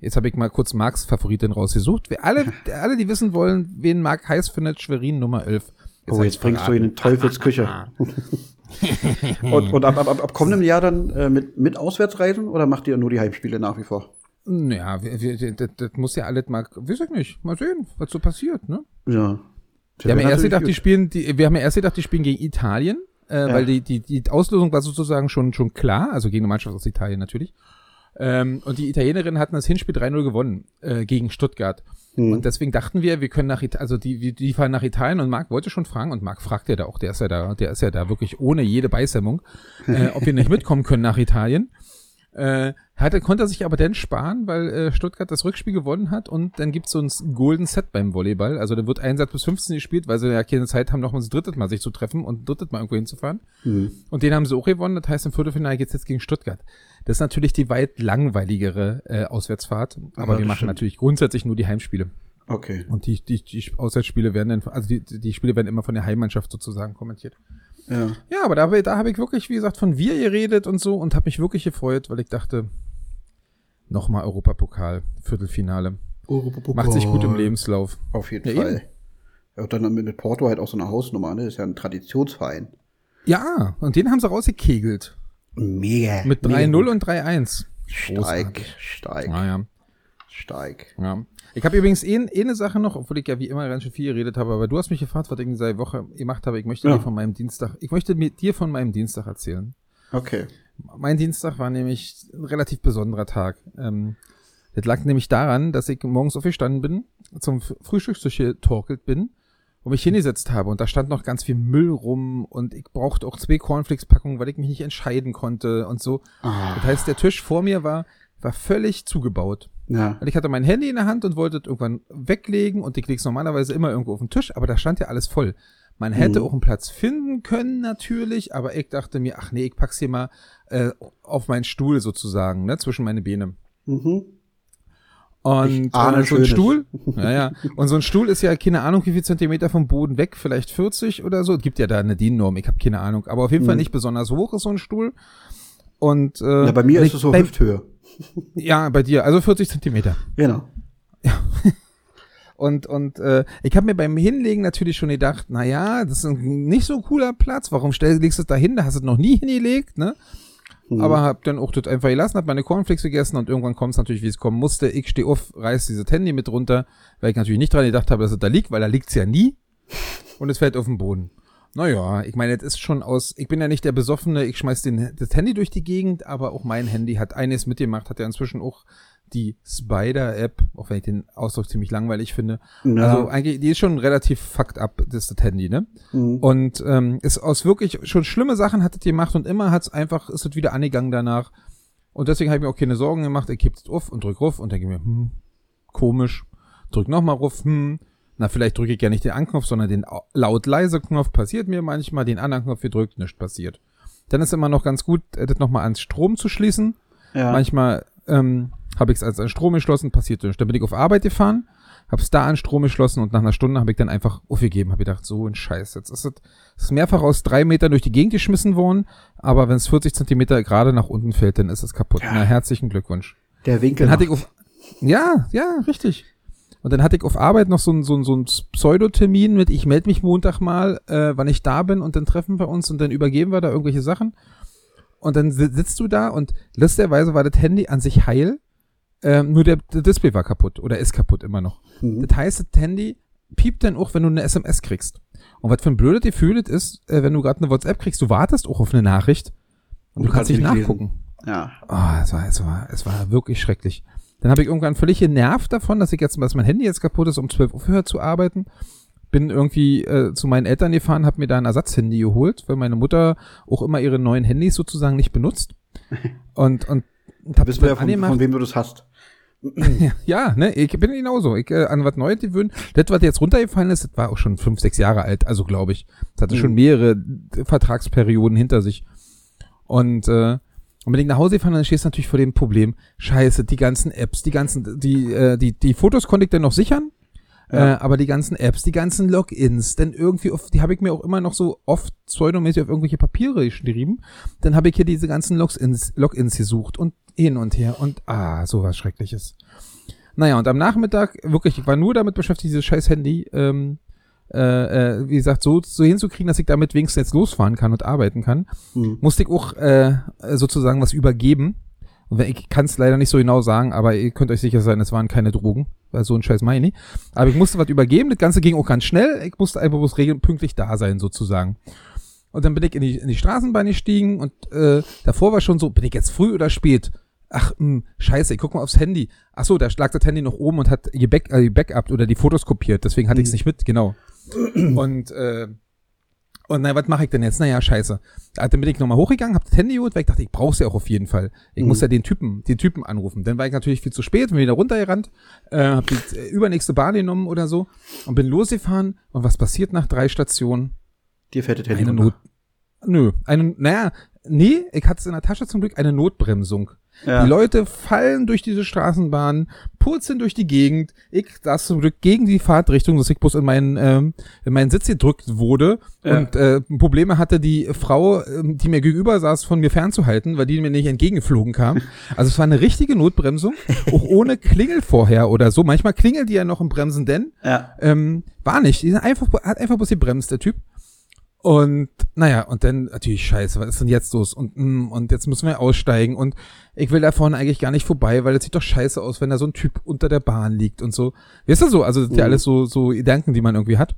Jetzt habe ich mal kurz Marks Favoritin rausgesucht. Wir alle, alle, die wissen wollen, wen Marc heiß findet, Schwerin Nummer 11. Oh, hab jetzt bringst du ihn in. Teufelsküche. und und ab, ab, ab, kommendem Jahr dann äh, mit, mit Auswärtsreisen oder macht ihr nur die Heimspiele nach wie vor? Ja, wir, wir, das, das muss ja alles mal, weiß ich nicht, mal sehen, was so passiert, ne? Ja. Wir haben ja erst gedacht, die spielen, die, wir haben ja erst gedacht, die spielen gegen Italien, äh, Ja. weil die, die, die Auslösung war sozusagen schon, schon klar, also gegen eine Mannschaft aus Italien natürlich. Ähm, und die Italienerinnen hatten das Hinspiel 3-0 gewonnen äh, gegen Stuttgart. Hm. Und deswegen dachten wir, wir können nach Italien, also die, die, fahren nach Italien und Marc wollte schon fragen und Marc fragt ja da auch, der ist ja da, der ist ja da wirklich ohne jede Beisämmung, äh, ob wir nicht mitkommen können nach Italien. Äh, hatte, konnte er sich aber dann sparen, weil äh, Stuttgart das Rückspiel gewonnen hat und dann gibt's so ein Golden Set beim Volleyball. Also da wird Einsatz bis 15 gespielt, weil sie ja keine Zeit haben, noch mal das dritte Mal sich zu treffen und ein drittes Mal irgendwo hinzufahren. Hm. Und den haben sie auch gewonnen. Das heißt, im Viertelfinale geht's jetzt gegen Stuttgart. Das ist natürlich die weit langweiligere äh, Auswärtsfahrt. Aber Ja, wir machen stimmt. natürlich grundsätzlich nur die Heimspiele. Okay. Und die, die, die Auswärtsspiele werden dann, also die, die Spiele werden immer von der Heimmannschaft sozusagen kommentiert. Ja. Ja, aber da, da habe ich wirklich, wie gesagt, von wir geredet und so und habe mich wirklich gefreut, weil ich dachte, nochmal Europapokal, Viertelfinale. Macht sich gut im Lebenslauf. Auf jeden Ja, Fall. eben. Ja, und dann mit Porto halt auch so eine Hausnummer, ne? Das ist ja ein Traditionsverein. Ja, und den haben sie rausgekegelt. Mega. Mit mega 3-0 gut. und 3-1. Steig, steig, Naja, steig. ja. Ich habe übrigens eh, eh eine Sache noch, obwohl ich ja wie immer ganz schön viel geredet habe, aber du hast mich gefragt, was ich in dieser Woche gemacht habe. Ich möchte Ja. dir von meinem Dienstag, ich möchte mir, dir von meinem Dienstag erzählen. Okay. Mein Dienstag war nämlich ein relativ besonderer Tag. Ähm, das lag nämlich daran, dass ich morgens aufgestanden bin, zum Frühstückstisch getorkelt bin und mich hingesetzt habe. Und da stand noch ganz viel Müll rum und ich brauchte auch zwei Cornflakes-Packungen, weil ich mich nicht entscheiden konnte und so. Ah, Das heißt, der Tisch vor mir war, war völlig zugebaut. Ja. Und ich hatte mein Handy in der Hand und wollte es irgendwann weglegen und ich leg's normalerweise immer irgendwo auf den Tisch, aber da stand ja alles voll. Man hätte Mhm. auch einen Platz finden können, natürlich, aber ich dachte mir, ach nee, ich pack's hier mal äh, auf meinen Stuhl sozusagen, ne, zwischen meine Beine. Mhm. Und äh, so ein. Stuhl, ja, ja. Und so ein Stuhl ist ja keine Ahnung, wie viel Zentimeter vom Boden weg, vielleicht 40 oder so. Es gibt ja da eine DIN-Norm, ich habe keine Ahnung. Aber auf jeden Fall Mhm. nicht besonders hoch ist so ein Stuhl. Und äh, Ja, bei mir ist es so Hüfthöhe. Ja, bei dir, also 40 Zentimeter. Genau. Und, und äh, ich habe mir beim Hinlegen natürlich schon gedacht, na ja, das ist ein nicht so cooler Platz. Warum stellst, legst du es da hin? Da hast du es noch nie hingelegt, ne? Mhm. Aber hab dann auch das einfach gelassen, hab meine Cornflakes gegessen und irgendwann kommt es natürlich, wie es kommen musste. Ich stehe auf, reiß dieses Handy mit runter, weil ich natürlich nicht dran gedacht habe, dass es da liegt, weil da liegt's ja nie. Und es fällt auf den Boden. Naja, ich meine, das ist schon aus, ich bin ja nicht der Besoffene, ich schmeiß den, das Handy durch die Gegend, aber auch mein Handy hat eines mitgemacht, hat ja inzwischen auch die Spider-App, auch wenn ich den Ausdruck ziemlich langweilig finde. Ja. Also eigentlich, die ist schon relativ fucked up, das, das Handy, ne? Mhm. Und ähm, ist aus wirklich schon schlimme Sachen hat es gemacht und immer hat's einfach, ist es wieder angegangen danach. Und deswegen habe ich mir auch keine Sorgen gemacht. Ich kipp's auf und drück ruf und denke mir, hm, komisch. Drück nochmal ruf, hm. Na, vielleicht drücke ich ja nicht den Anknopf, sondern den au- laut-leise-Knopf. Passiert mir manchmal, den anderen Knopf gedrückt, nichts passiert. Dann ist immer noch ganz gut, äh, das nochmal ans Strom zu schließen. ja. Manchmal ähm, habe ich es als an Strom geschlossen, passiert nicht. Dann bin ich auf Arbeit gefahren, habe es da an Strom geschlossen und nach einer Stunde habe ich dann einfach aufgegeben. Habe gedacht, so ein Scheiß. Jetzt ist es mehrfach aus drei Metern durch die Gegend geschmissen worden, aber wenn es 40 Zentimeter gerade nach unten fällt, dann ist es kaputt. Ja. Na, herzlichen Glückwunsch. Der Winkel. Dann hatte ich auf, ja, ja, richtig. Und dann hatte ich auf Arbeit noch so ein, so so ein Pseudotermin mit, ich melde mich Montag mal, äh, wann ich da bin und dann treffen wir uns und dann übergeben wir da irgendwelche Sachen. Und dann si- sitzt du da und lustigerweise war das Handy an sich heil, ähm, nur der, der Display war kaputt oder ist kaputt immer noch. Mhm. Das heißt, das Handy piept dann auch, wenn du eine SMS kriegst. Und was für ein blödes Gefühl das ist, äh, wenn du gerade eine WhatsApp kriegst, du wartest auch auf eine Nachricht und, du kannst nicht lesen. nachgucken. Ja. Ah, es war, es war, es war wirklich schrecklich. Dann habe ich irgendwann völlig genervt davon, dass ich jetzt, dass mein Handy jetzt kaputt ist, um 12 Uhr aufhört zu arbeiten. Bin irgendwie äh, zu meinen Eltern gefahren, habe mir da ein Ersatzhandy geholt, weil meine Mutter auch immer ihre neuen Handys sozusagen nicht benutzt. Und, und, hab bist du ja von, von wem du das hast. Ja, ne, ich bin genauso. Ich äh, an was Neues gewöhnt. Das, was jetzt runtergefallen ist, das war auch schon fünf, sechs Jahre alt, also glaube ich. Das hatte schon Mhm. mehrere Vertragsperioden hinter sich. Und äh, und wenn ich nach Hause gefahren, dann stehst du natürlich vor dem Problem, scheiße, die ganzen Apps, die ganzen, die, äh, die, die Fotos konnte ich dann noch sichern, Ja. äh, aber die ganzen Apps, die ganzen Logins, dann irgendwie, auf, die habe ich mir auch immer noch so oft pseudomäßig auf irgendwelche Papiere geschrieben. Dann habe ich hier diese ganzen Logins, Logins gesucht und hin und her und ah, sowas Schreckliches. Naja, und am Nachmittag, wirklich, ich war nur damit beschäftigt, dieses scheiß Handy, ähm, äh, äh, wie gesagt, so, so hinzukriegen, dass ich damit wenigstens jetzt losfahren kann und arbeiten kann, Hm. musste ich auch äh, sozusagen was übergeben. Und ich kann es leider nicht so genau sagen, aber ihr könnt euch sicher sein, es waren keine Drogen, weil so ein Scheiß meine ich. nicht. Aber ich musste was übergeben, das Ganze ging auch ganz schnell. Ich musste einfach bloß regeln, pünktlich da sein, sozusagen. Und dann bin ich in die, in die Straßenbahn gestiegen und äh, davor war schon so, bin ich jetzt früh oder spät? Ach, mh, scheiße, ich guck mal aufs Handy. Ach so, da lag das Handy noch oben und hat äh, gebackupt oder die Fotos kopiert, deswegen hatte ich es nicht mit, genau. Und äh, und na, was mache ich denn jetzt? Naja, scheiße. Dann bin ich nochmal hochgegangen, hab das Handy geholt, weil ich dachte, ich brauch's ja auch auf jeden Fall. Ich Mhm. muss ja den Typen, den Typen anrufen. Dann war ich natürlich viel zu spät, bin wieder runtergerannt, äh, hab die äh, übernächste Bahn genommen oder so und bin losgefahren. Und was passiert nach drei Stationen? Dir fällt das Handy Eine. Not. Nö, eine, naja, nee, ich hatte es in der Tasche zum Glück, eine Notbremsung. Ja. Die Leute fallen durch diese Straßenbahn, purzeln durch die Gegend. Ich saß zum Glück gegen die Fahrtrichtung, dass ich bloß in meinen, ähm, in meinen Sitz gedrückt wurde Ja. und äh, Probleme hatte, die Frau, ähm, die mir gegenüber saß, von mir fernzuhalten, weil die mir nicht entgegengeflogen kam. Also es war eine richtige Notbremsung, auch ohne Klingel vorher oder so. Manchmal klingelt die ja noch im Bremsen, denn ja. ähm, war nicht. Die sind einfach, hat einfach bloß gebremst, der Typ. Und naja, und dann natürlich scheiße, was ist denn jetzt los? Und, mm, und jetzt müssen wir aussteigen. Und ich will da vorne eigentlich gar nicht vorbei, weil es sieht doch scheiße aus, wenn da so ein Typ unter der Bahn liegt und so. Weißt du so? Also das ist ja Mhm. alles so, so Gedanken, die man irgendwie hat.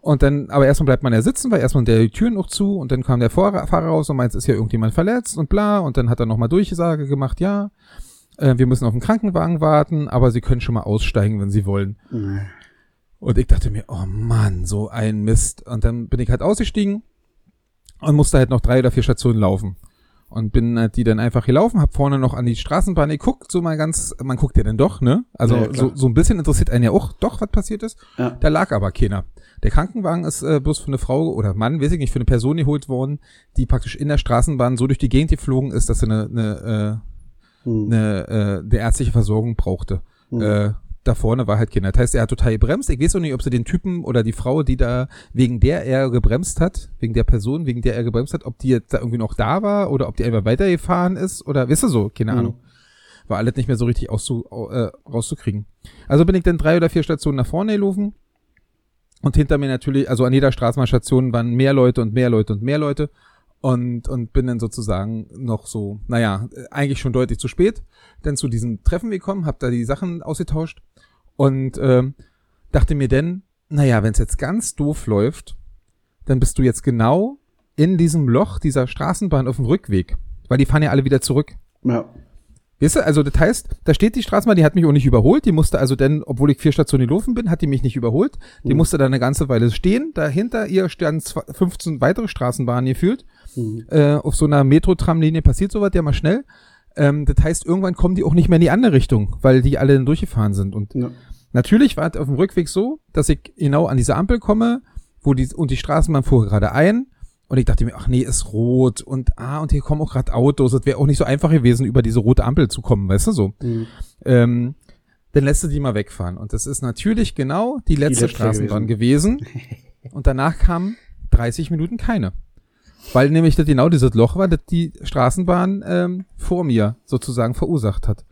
Und dann, aber erstmal bleibt man ja sitzen, weil erstmal der die Türen noch zu und dann kam der Fahrer, Fahrer raus und meint, ist hier irgendjemand verletzt und bla. Und dann hat er nochmal Durchsage gemacht, ja, äh, wir müssen auf den Krankenwagen warten, aber Sie können schon mal aussteigen, wenn Sie wollen. Mhm. Und ich dachte mir, oh Mann, so ein Mist. Und dann bin ich halt ausgestiegen und musste halt noch drei oder vier Stationen laufen. Und bin halt die dann einfach gelaufen, hab vorne noch an die Straßenbahn geguckt, so mal ganz, man guckt ja dann doch, ne? Also Ja, so, so ein bisschen interessiert einen ja auch doch, was passiert ist. Ja. Da lag aber keiner. Der Krankenwagen ist äh, bloß für eine Frau oder Mann, weiß ich nicht, für eine Person geholt worden, die praktisch in der Straßenbahn so durch die Gegend geflogen ist, dass sie eine, eine, Hm. äh, eine, äh, eine ärztliche Versorgung brauchte. Hm. Äh, da vorne war halt keiner. Das heißt, er hat total gebremst. Ich weiß auch nicht, ob sie den Typen oder die Frau, die da, wegen der er gebremst hat, wegen der Person, wegen der er gebremst hat, ob die jetzt da irgendwie noch da war oder ob die einfach weitergefahren ist oder, weißt du so, keine Mhm. Ahnung. War alles nicht mehr so richtig auszu, au- äh, rauszukriegen. Also bin ich dann drei oder vier Stationen nach vorne gelaufen. Und hinter mir natürlich, also an jeder Straßenbahnstation waren mehr Leute und mehr Leute und mehr Leute. Und, und bin dann sozusagen noch so, naja, äh, eigentlich schon deutlich zu spät, dann zu diesem Treffen gekommen, hab da die Sachen ausgetauscht und ähm, dachte mir dann, naja, wenn es jetzt ganz doof läuft, dann bist du jetzt genau in diesem Loch dieser Straßenbahn auf dem Rückweg, weil die fahren ja alle wieder zurück. Ja. Weißt du, also das heißt, da steht die Straßenbahn, die hat mich auch nicht überholt, die musste also dann, obwohl ich vier Stationen gelaufen bin, hat die mich nicht überholt, die Mhm. musste dann eine ganze Weile stehen, dahinter ihr standen zwei- 15 weitere Straßenbahnen gefühlt, Mhm. äh, auf so einer Metro-Tram-Linie passiert sowas ja mal schnell, ähm, das heißt, irgendwann kommen die auch nicht mehr in die andere Richtung, weil die alle dann durchgefahren sind und Ja. Natürlich war es auf dem Rückweg so, dass ich genau an diese Ampel komme, wo die, und die Straßenbahn fuhr gerade ein. Und ich dachte mir, ach nee, ist rot und ah, und hier kommen auch gerade Autos. Es wäre auch nicht so einfach gewesen, über diese rote Ampel zu kommen, weißt du so. Mhm. Ähm, dann lässt du die mal wegfahren. Und das ist natürlich genau die letzte, letzte Straßenbahn gewesen. und danach kamen 30 Minuten keine. Weil nämlich das genau dieses Loch war, das die Straßenbahn ähm, vor mir sozusagen verursacht hat.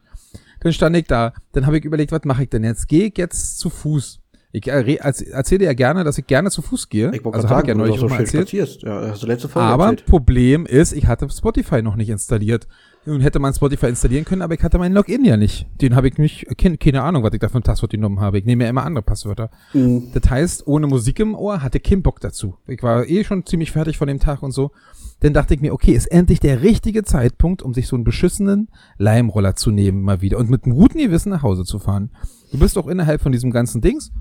Dann stand ich da, dann habe ich überlegt, was mache ich denn jetzt? Gehe ich jetzt zu Fuß? Ich äh, erzähle ja gerne, dass ich gerne zu Fuß gehe. Ich also habe ich ja neulich so erzählt. Ja, letzte Folge Aber erzählt. Problem ist, ich hatte Spotify noch nicht installiert. Nun hätte man Spotify installieren können, aber ich hatte meinen Login ja nicht. Den habe ich nicht, keine, Ahnung, was ich da für ein Passwort genommen habe. Ich nehme ja immer andere Passwörter. Mhm. Das heißt, ohne Musik im Ohr hatte keinen Bock dazu. Ich war eh schon ziemlich fertig von dem Tag und so. Dann dachte ich mir, okay, ist endlich der richtige Zeitpunkt, um sich so einen beschissenen Leimroller zu nehmen mal wieder und mit einem guten Gewissen nach Hause zu fahren. Du bist doch innerhalb von diesem ganzen Dings.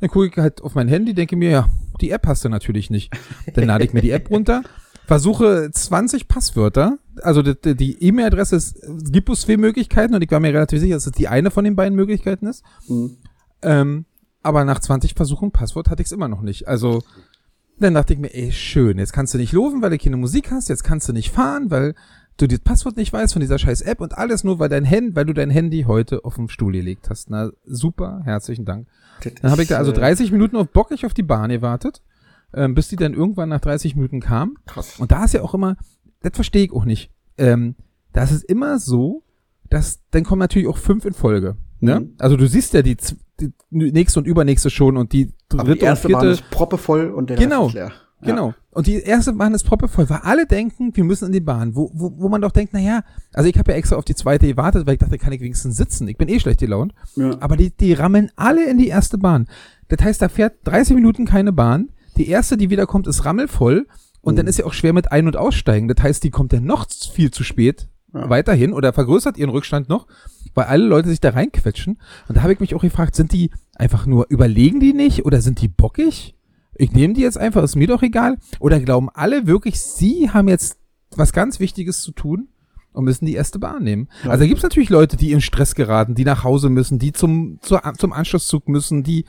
Dann gucke ich halt auf mein Handy, denke mir, ja, die App hast du natürlich nicht. Dann lade ich mir die App runter, versuche 20 Passwörter, also die, die- E-Mail-Adresse ist, es gibt bloß zwei Möglichkeiten und ich war mir relativ sicher, dass es die eine von den beiden Möglichkeiten ist. Mhm. Ähm, aber nach 20 Versuchen Passwort hatte ich es immer noch nicht. Also dann dachte ich mir, ey, schön, jetzt kannst du nicht laufen, weil du keine Musik hast, jetzt kannst du nicht fahren, weil du das Passwort nicht weißt von dieser scheiß App und alles nur, weil dein Handy, weil du dein Handy heute auf den Stuhl gelegt hast. Na, super, herzlichen Dank. Das Dann habe ich da also äh, 30 Minuten auf bockig auf die Bahn gewartet, ähm, bis die dann irgendwann nach 30 Minuten kam. Krass. Und da ist ja auch immer, das verstehe ich auch nicht. Ähm, da ist es immer so, dass dann kommen natürlich auch fünf in Folge. Ne? Mhm. Also du siehst ja die, die nächste und übernächste schon und die Aber dritte die erste und Bahn vierte. ist proppevoll und der Genau. Ist leer. Ja. Genau. Und die erste Bahn ist proppevoll, weil alle denken, wir müssen in die Bahn. Wo, wo, wo man doch denkt, naja, also ich habe ja extra auf die zweite gewartet, weil ich dachte, kann ich wenigstens sitzen. Ich bin eh schlecht gelaunt. Ja. Aber die, die rammeln alle in die erste Bahn. Das heißt, da fährt 30 Minuten keine Bahn. Die erste, die wiederkommt, ist rammelvoll. Und Mhm. dann ist ja auch schwer mit Ein- und Aussteigen. Das heißt, die kommt dann noch viel zu spät Ja. weiterhin oder vergrößert ihren Rückstand noch, weil alle Leute sich da reinquetschen. Und da habe ich mich auch gefragt, sind die einfach nur, überlegen die nicht oder sind die bockig? Ich nehme die jetzt einfach, ist mir doch egal. Oder glauben alle wirklich, sie haben jetzt was ganz Wichtiges zu tun und müssen die erste Bahn nehmen. Ja. Also da gibt es natürlich Leute, die in Stress geraten, die nach Hause müssen, die zum, zur, zum Anschlusszug müssen, die,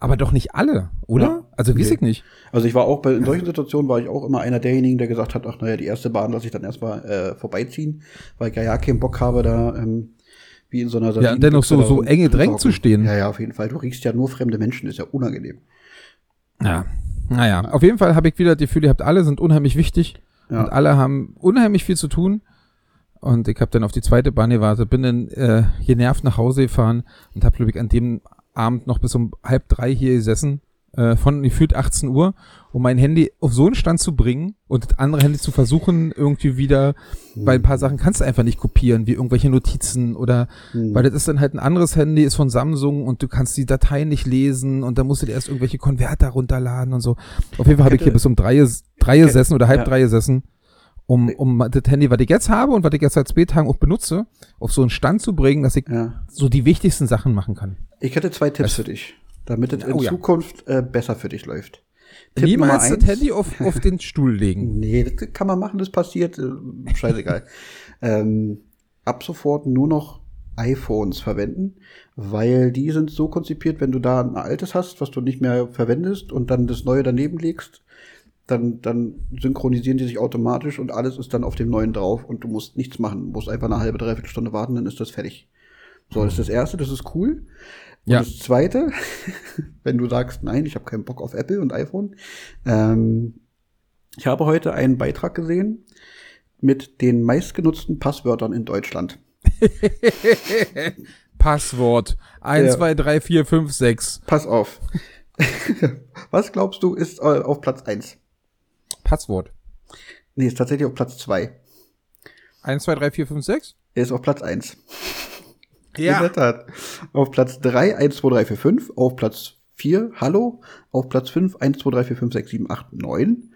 aber doch nicht alle, oder? Ja. Also weiß Nee. ich nicht. Also ich war auch bei, in solchen Situationen war ich auch immer einer derjenigen, der gesagt hat, ach naja, die erste Bahn lasse ich dann erstmal äh, vorbeiziehen, weil ich ja, ja keinen Bock habe, da ähm, wie in so einer Ja, und dennoch so- so enge Drängen hocken. zu stehen. Ja, ja, auf jeden Fall. Du riechst ja nur fremde Menschen, ist ja unangenehm. Ja. Naja, auf jeden Fall habe ich wieder das Gefühl, ihr habt alle, sind unheimlich wichtig. Ja. Und alle haben unheimlich viel zu tun. Und ich habe dann auf die zweite Bahn gewartet, bin dann äh, genervt nach Hause gefahren und habe, glaube ich, an dem Abend noch bis um halb drei hier gesessen, äh, von gefühlt 18 Uhr, um mein Handy auf so einen Stand zu bringen und das andere Handy zu versuchen, irgendwie wieder, weil ein paar Sachen kannst du einfach nicht kopieren, wie irgendwelche Notizen oder Hm. weil das ist dann halt ein anderes Handy, ist von Samsung und du kannst die Dateien nicht lesen und dann musst du dir erst irgendwelche Konverter runterladen und so. Auf jeden Fall habe ich hier bis um drei, drei gesessen oder halb Ja. drei gesessen, um, um das Handy, was ich jetzt habe und was ich jetzt seit zwei Tagen auch benutze, auf so einen Stand zu bringen, dass ich ja. so die wichtigsten Sachen machen kann. Ich hätte zwei Tipps Was? für dich, damit es in Oh ja. Zukunft äh, besser für dich läuft. Tipp Niemals das. Handy auf, auf den Stuhl legen. Nee, das kann man machen, das passiert. äh, Scheißegal. ähm, ab sofort nur noch iPhones verwenden, weil die sind so konzipiert, wenn du da ein altes hast, was du nicht mehr verwendest und dann das neue daneben legst, dann, dann synchronisieren die sich automatisch und alles ist dann auf dem neuen drauf und du musst nichts machen. Du musst einfach eine halbe, dreiviertel Stunde warten, dann ist das fertig. So, das ist das erste, das ist cool. Und Ja. das zweite, wenn du sagst, nein, ich habe keinen Bock auf Apple und iPhone, ähm, ich habe heute einen Beitrag gesehen mit den meistgenutzten Passwörtern in Deutschland. Passwort. 1, Ja. 2, 3, 4, 5, 6. Pass auf. Was glaubst du ist äh, auf Platz eins? Passwort. Nee, ist tatsächlich auf Platz zwei. 1, 2, 3, 4, 5, 6? Er ist auf Platz eins. In der Tat. Auf Platz 3, 1, 2, 3, 4, 5. Auf Platz 4, Hallo. Auf Platz 5, 1, 2, 3, 4, 5, 6, 7, 8, 9.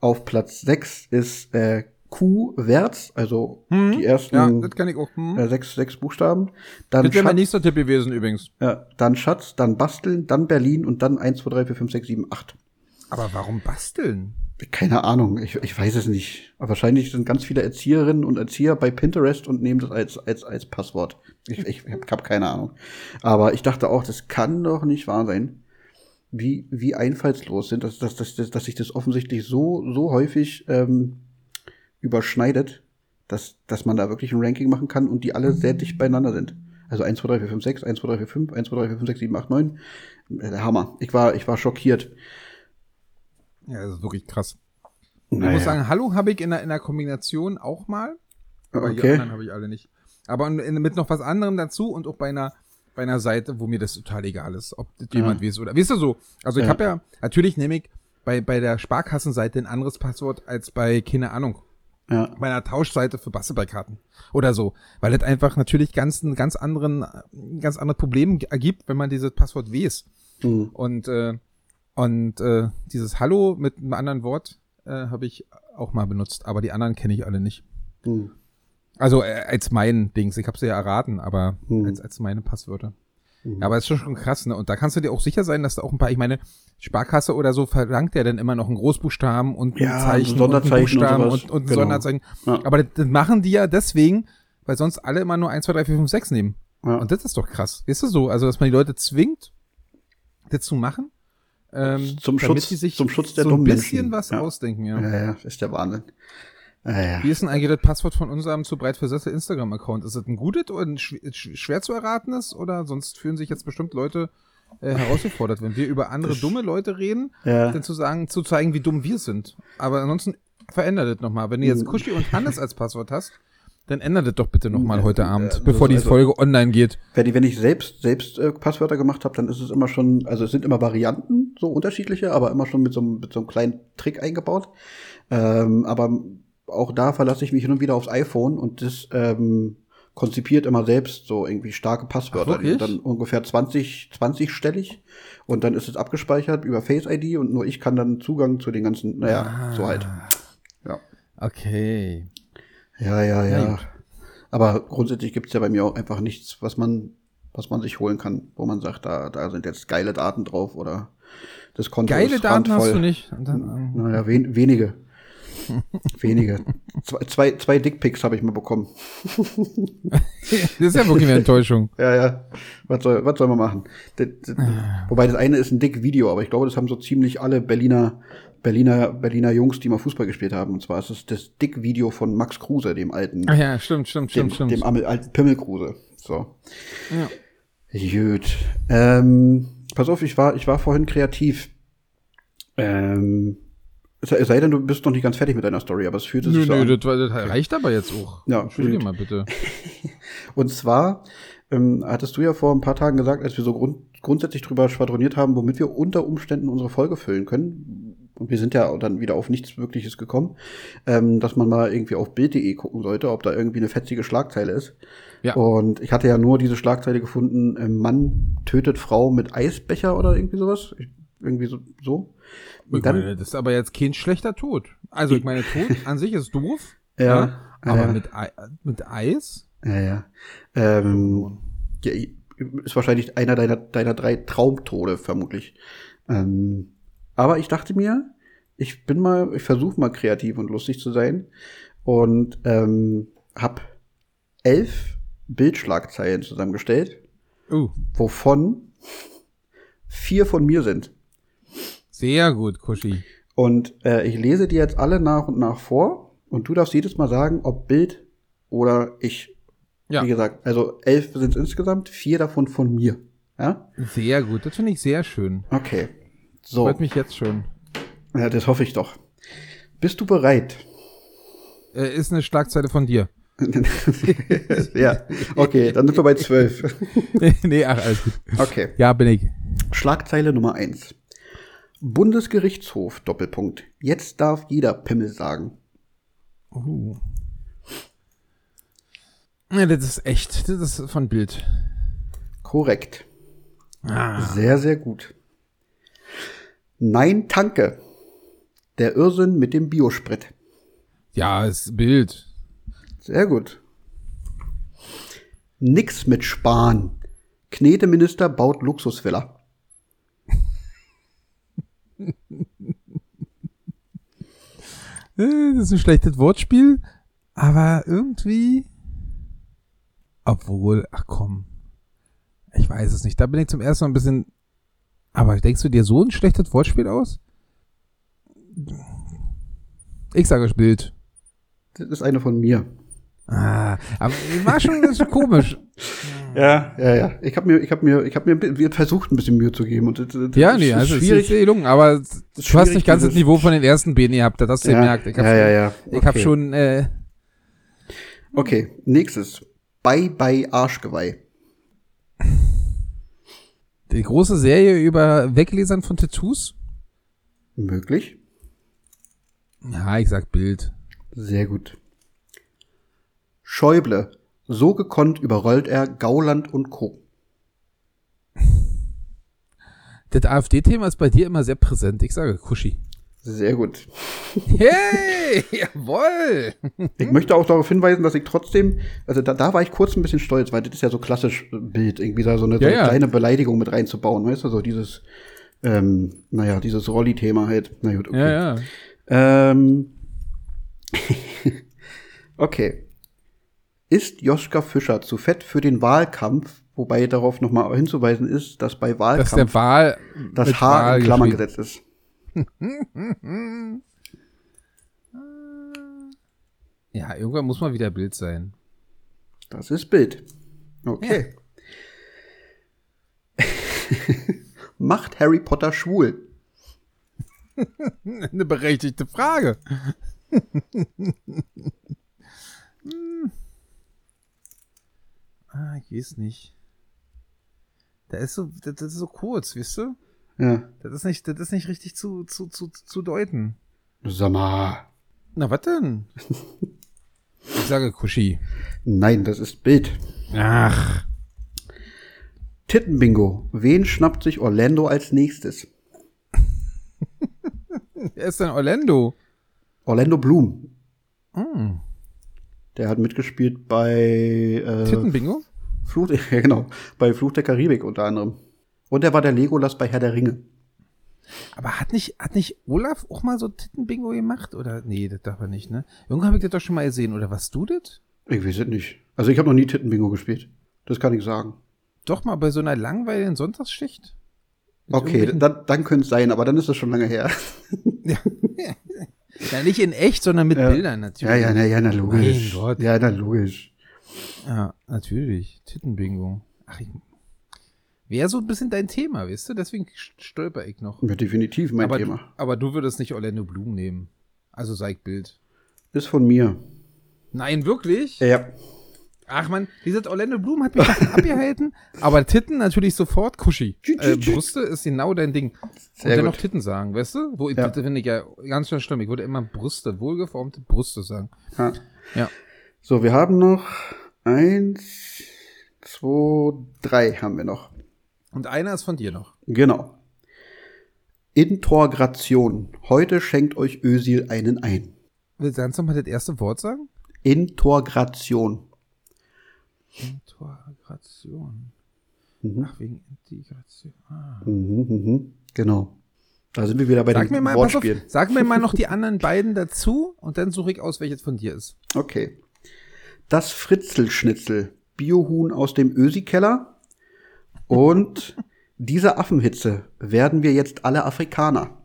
Auf Platz 6 ist äh, Q Wärts, also Hm? die ersten Ja, das kann ich auch. Hm? äh, sechs, sechs Buchstaben. Dann, das wäre mein Schatz, nächster Tipp gewesen übrigens. ja, dann Schatz, dann Basteln, dann Berlin und dann 1, 2, 3, 4, 5, 6, 7, 8. Aber warum basteln? Keine Ahnung, ich, ich weiß es nicht. Wahrscheinlich sind ganz viele Erzieherinnen und Erzieher bei Pinterest und nehmen das als, als, als Passwort. Ich, ich habe hab keine Ahnung. Aber ich dachte auch, das kann doch nicht wahr sein, wie, wie einfallslos sind, dass, dass, dass, dass, sich das offensichtlich so, so häufig ähm, überschneidet, dass, dass man da wirklich ein Ranking machen kann und die alle sehr dicht beieinander sind. Also 1, 2, 3, 4, 5, 6, 1, 2, 3, 4, 5, 1, 2, 3, 4, 5, 6, 7, 8, 9. Äh, Der Hammer. Ich war, ich war schockiert. Ja, das ist wirklich krass. Ich Naja. muss sagen, Hallo habe ich in der, in der Kombination auch mal. Aber die Okay. anderen habe ich alle nicht. Aber mit noch was anderem dazu und auch bei einer, bei einer Seite, wo mir das total egal ist, ob das jemand weiß oder. Weißt du so? Also ich Ja. habe ja, natürlich nehme ich bei, bei der Sparkassenseite ein anderes Passwort als bei, keine Ahnung, Ja. bei einer Tauschseite für Basketballkarten oder so, weil das einfach natürlich ganz einen ganz anderen ganz andere Problem ergibt, wenn man dieses Passwort weiß. Mhm. Und äh, und äh, dieses Hallo mit einem anderen Wort äh, habe ich auch mal benutzt, aber die anderen kenne ich alle nicht. Mhm. Also äh, als mein Dings, ich habe sie ja erraten, aber Mhm. als als meine Passwörter. Ja, aber es ist schon, schon krass, ne? Und da kannst du dir auch sicher sein, dass da auch ein paar, ich meine, Sparkasse oder so verlangt ja dann immer noch einen Großbuchstaben und ein Ja, Zeichen ein Sonderzeichen und, und und, und ein Genau. Sonderzeichen. Ja. Aber das, das machen die ja deswegen, weil sonst alle immer nur 1, 2, 3, 4, 5, 6 nehmen. Ja. Und das ist doch krass. Weißt du so? Also, dass man die Leute zwingt, das zu machen. Ähm, Zum Schutz- sich zum Schutz der so ein bisschen Menschen. was Ja. ausdenken, ja. Ja, ja, ist der Wahnsinn. Ja, ja. Wie ist denn eigentlich das Passwort von unserem zu breit Sessel Instagram-Account? Ist das ein gutes oder ein schw sch schwer zu erratenes? Oder sonst fühlen sich jetzt bestimmt Leute äh, herausgefordert, wenn wir über andere dumme Leute reden, Ja. dann zu sagen, zu zeigen, wie dumm wir sind. Aber ansonsten verändert das nochmal. Wenn du jetzt Kuschi und Hannes als Passwort hast, dann ändert das doch bitte nochmal heute Abend, das bevor die also- Folge online geht. Wenn, ich- wenn ich selbst, selbst äh, Passwörter gemacht habe, dann ist es immer schon, also es sind immer Varianten, so unterschiedliche, aber immer schon mit so, einem- mit so einem kleinen Trick eingebaut. Ähm, aber auch da verlasse ich mich hin und wieder aufs iPhone und das ähm, konzipiert immer selbst so irgendwie starke Passwörter. Ach, die sind wirklich? dann ungefähr 20, 20 stellig und dann ist es abgespeichert über Face ID und nur ich kann dann Zugang zu den ganzen, naja, so halt. Ja. Okay. Ja, ja, ja. Aber grundsätzlich gibt's ja bei mir auch einfach nichts, was man, was man sich holen kann, wo man sagt, da, da sind jetzt geile Daten drauf oder das Konto Geile ist Daten hast randvoll. du nicht. Dann, ähm, Naja, wen, wenige. wenige. Zwei, zwei, zwei Dickpics habe ich mal bekommen. das ist ja wirklich eine Enttäuschung. Ja, ja. Was soll, was soll man machen? Das, das, wobei das eine ist ein Dick-Video, aber ich glaube, das haben so ziemlich alle Berliner, Berliner, Berliner Jungs, die mal Fußball gespielt haben. Und zwar ist es das Dick-Video von Max Kruse, dem alten, Ach ja, stimmt, stimmt, dem, stimmt, stimmt. dem Amel- alten Pimmelkruse. So. ja. Gut. Ähm, pass auf, ich war, ich war vorhin kreativ. Ähm, sei denn, du bist noch nicht ganz fertig mit deiner Story, aber es fühlt sich Nö, so nö, an. das, das reicht aber jetzt auch. Ja, Entschuldige mal bitte. Und zwar ähm, hattest du ja vor ein paar Tagen gesagt, als wir so grund grundsätzlich drüber schwadroniert haben, womit wir unter Umständen unsere Folge füllen können. Und wir sind ja dann wieder auf nichts Wirkliches gekommen, ähm, dass man mal irgendwie auf Bild.de gucken sollte, ob da irgendwie eine fetzige Schlagzeile ist. Ja. Und ich hatte ja nur diese Schlagzeile gefunden, ähm, Mann tötet Frau mit Eisbecher oder irgendwie sowas. Ich, irgendwie so. so. Und dann, meine, das ist aber jetzt kein schlechter Tod. Also ich meine, Tod an sich ist doof. Ja, aber ja. Mit, mit Eis? Ja, ja. Ähm, ja, ist wahrscheinlich einer deiner, deiner drei Traumtode, vermutlich. Ähm, aber ich dachte mir, ich bin mal, ich versuche mal kreativ und lustig zu sein und ähm, habe elf Bildschlagzeilen zusammengestellt, Uh, wovon vier von mir sind. sehr gut, Kuschi. Und äh, ich lese die jetzt alle nach und nach vor und du darfst jedes Mal sagen, ob Bild oder ich. Ja. Wie gesagt, also elf sind es insgesamt, vier davon von mir. Ja? Sehr gut. Das finde ich sehr schön. Okay. So. Freut mich jetzt schon. Ja, das hoffe ich doch. Bist du bereit? Äh, ist eine Schlagzeile von dir. ja. Okay, dann sind wir bei zwölf. nee, ach, alles gut. Okay. Ja, bin ich. Schlagzeile Nummer eins. Bundesgerichtshof, Doppelpunkt. Jetzt darf jeder Pimmel sagen. Uh. Ja, das ist echt. Das ist von Bild. Korrekt. Ah. Sehr, sehr gut. Nein, Tanke. Der Irrsinn mit dem Biosprit. Ja, ist Bild. Sehr gut. Nix mit Spahn. Kneteminister baut Luxusvilla. Äh, Das ist ein schlechtes Wortspiel, aber irgendwie. Obwohl, ach komm. Ich weiß es nicht. Da bin ich zum ersten Mal ein bisschen. Aber denkst du dir so ein schlechtes Wortspiel aus? Ich sage Bild. Das ist eine von mir. Ah, aber war schon das ist komisch. Ja, ja, ja. Ich habe mir, ich habe mir, ich habe mir wir versucht ein bisschen Mühe zu geben und das, das Ja, nee, ist also es ist schwierig. sehr gelungen, aber du hast nicht ganz das Niveau von den ersten Beni gehabt, das hast du Ja, gemerkt. Ich habe ja, ja, ja. ich hab Okay. schon, äh, Okay, nächstes. Bye bye Arschgeweih. Die große Serie über Weglesern von Tattoos. Möglich. Ja, ich sag Bild. Sehr gut. Schäuble. So gekonnt überrollt er Gauland und Co. Das AfD-Thema ist bei dir immer sehr präsent. Ich sage Kuschi. Sehr gut. Hey, jawoll. Ich möchte auch darauf hinweisen, dass ich trotzdem, also da, da war ich kurz ein bisschen stolz, weil das ist ja so klassisch Bild, irgendwie da so eine, so Ja, eine ja. kleine Beleidigung mit reinzubauen, weißt du, so dieses, ähm, naja, dieses Rolli-Thema halt. Na gut, okay. Ja, ja. Ähm, okay. Ist Joschka Fischer zu fett für den Wahlkampf? Wobei darauf nochmal hinzuweisen ist, dass bei Dass Wahlkampf der Wahl. das H in Klammern gesetzt ist. Ja, irgendwann muss mal wieder Bild sein. Das ist Bild. Okay. Macht Harry Potter schwul? Eine berechtigte Frage. Ah, ich weiß nicht. Da ist so, das, das ist so kurz, weißt du? Ja. Das ist nicht, das ist nicht richtig zu, zu, zu, zu deuten. Sag mal. Na, was denn? Ich sage Kuschi. Nein, das ist Bild. Ach. Tittenbingo. Wen schnappt sich Orlando als nächstes? Wer ist denn Orlando? Orlando Bloom. Hm. Der hat mitgespielt bei äh, Tittenbingo? Fluch, ja, genau, bei Fluch der Karibik unter anderem. Und er war der Legolas bei Herr der Ringe. Aber hat nicht, hat nicht Olaf auch mal so Tittenbingo gemacht? Oder? Nee, das darf er nicht, ne? Irgendwann habe ich das doch schon mal gesehen. Oder warst du das? Ich weiß es nicht. Also ich habe noch nie Tittenbingo gespielt. Das kann ich sagen. Doch mal bei so einer langweiligen Sonntagssticht? Mit Okay, dann, dann könnte es sein, aber dann ist das schon lange her. Ja, nicht in echt, sondern mit Ja. Bildern natürlich. Ja, ja, na, ja, na logisch. Mein Gott. Ja, na logisch. Ja, natürlich. Tittenbingo. Ach, ich, wäre so ein bisschen dein Thema, weißt du? Deswegen stolper ich noch. Ja, definitiv mein aber, Thema. aber du würdest nicht Orlando Bloom nehmen. Also sei Bild. Ist von mir. Nein, wirklich? Ja. Ach man, dieses Orlando Bloom hat mich abgehalten, aber Titten natürlich sofort Kuschi. Äh, Brüste ist genau dein Ding. Und Sehr dann noch gut. Titten sagen, weißt du? Wo, Ja. Das finde ich ja ganz schön schlimm. Ich würde immer Brüste, wohlgeformte Brüste sagen. Ha. Ja. So, wir haben noch eins, zwei, drei haben wir noch. Und einer ist von dir noch. Genau. Intorgration. Heute schenkt euch Ösil einen ein. Willst du ganz nochmal das erste Wort sagen? Intorgration. Integration. Mhm. Ach, wegen Integration. Ah. Mhm, mhm. Genau. Da sind wir wieder bei Sag dem mal, pass auf, Wortspiel. sag mir mal noch die anderen beiden dazu und dann suche ich aus, welches von dir ist. Okay. Das Fritzelschnitzel. Biohuhn aus dem Ösi-Keller. Und diese Affenhitze werden wir jetzt alle Afrikaner.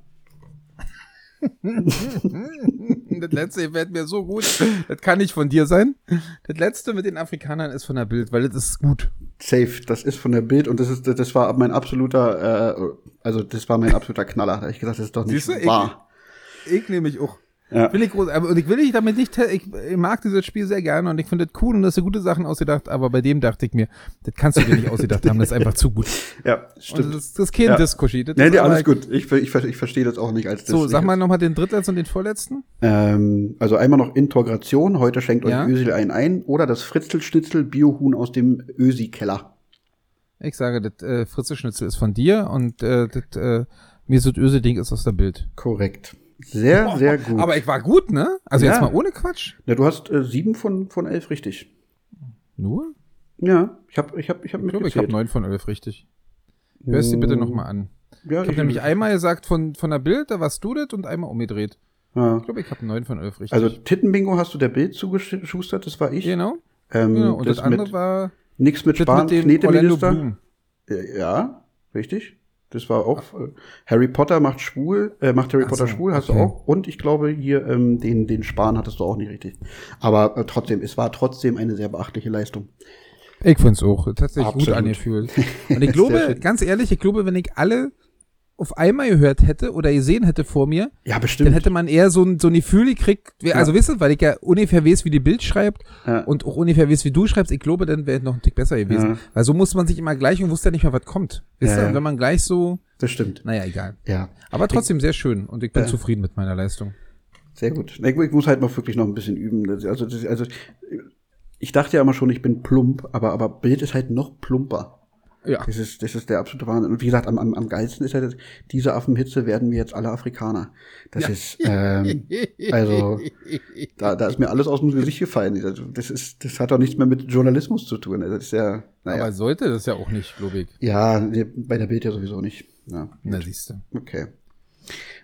Das letzte gefällt mir so gut. Das kann nicht von dir sein. Das letzte mit den Afrikanern ist von der Bild, weil das ist gut. Safe. Das ist von der Bild und das ist, das war mein absoluter, äh, also das war mein absoluter Knaller. Da hab ich gesagt, das ist doch nicht Siehst du, wahr. Ich nehme mich auch. Ja. Finde ich groß. Aber und ich will dich damit nicht, ich, ich mag dieses Spiel sehr gerne und ich finde das cool und das sind gute Sachen ausgedacht, aber bei dem dachte ich mir, das kannst du dir nicht ausgedacht haben, das ist einfach zu gut. Ja, Und stimmt. das ist, das ist kein Ja. Diskuschi. Das Nee, ist nee, alles gut. Ich, ich, ich verstehe das auch nicht als So, das sag mal nochmal den drittletzten und den vorletzten. Ähm, also einmal noch Integration, heute schenkt euch. Ösil einen ein. Oder das Fritzelschnitzel Biohuhn aus dem Ösi-Keller. Ich sage, das äh, Fritze Schnitzel ist von dir und äh, das äh, mir so Öse Ding ist aus der Bild. Korrekt. Sehr, sehr gut. Aber ich war gut, ne? Also Ja. jetzt mal ohne Quatsch. Na, du hast äh, sieben von, von elf richtig. Nur? Ja, ich habe ich hab, ich hab Ich glaube, ich habe neun von elf richtig. Hör es dir bitte nochmal an. Ja, Ich habe nämlich einmal gesagt von, von der Bild, da warst du das und einmal umgedreht. Ja. Ich glaube, ich habe neun von elf richtig. Also Tittenbingo hast du der Bild zugeschustert, das war ich. genau. Ähm, genau. Und das, das andere war nix mit Spahn, mit Orlando. Ja, Ja, richtig. Das war auch äh, Harry Potter macht schwul, äh, macht Harry Ach Potter so, schwul, hast okay. du auch. Und ich glaube hier ähm, den den Spahn hattest du auch nicht richtig. Aber äh, trotzdem, es war trotzdem eine sehr beachtliche Leistung. Ich find's auch tatsächlich gut Absolut. angefühlt. Und ich glaube, ganz ehrlich, ich glaube, wenn ich alle auf einmal gehört hätte oder gesehen hätte vor mir, Ja, bestimmt. dann hätte man eher so ein, so ein Gefühl gekriegt, also wisst ihr, weil ich ja ungefähr weiß, wie die Bild schreibt Ja. und auch ungefähr weiß, wie du schreibst, ich glaube, dann wäre es noch ein Tick besser gewesen. Ja. Weil so muss man sich immer gleich und wusste ja nicht mehr, was kommt. Wisst Ja, ihr, ja. wenn man gleich so, das stimmt. naja, egal. Ja, Aber trotzdem sehr schön und ich bin Ja. zufrieden mit meiner Leistung. sehr gut. Ich, ich muss halt noch wirklich noch ein bisschen üben. Also, also ich dachte ja immer schon, ich bin plump, aber aber Bild ist halt noch plumper. Ja. Das ist, das ist der absolute Wahnsinn. Und wie gesagt, am, am, am geilsten ist halt, diese Affenhitze werden wir jetzt alle Afrikaner. Das ist, ähm, also, da, da ist mir alles aus dem Gesicht gefallen. Also, Das ist, das hat doch nichts mehr mit Journalismus zu tun. Das ist ja, naja. Aber sollte das ja auch nicht, ich. ja, bei der Bild ja sowieso nicht. Ja, Na, siehst du. okay.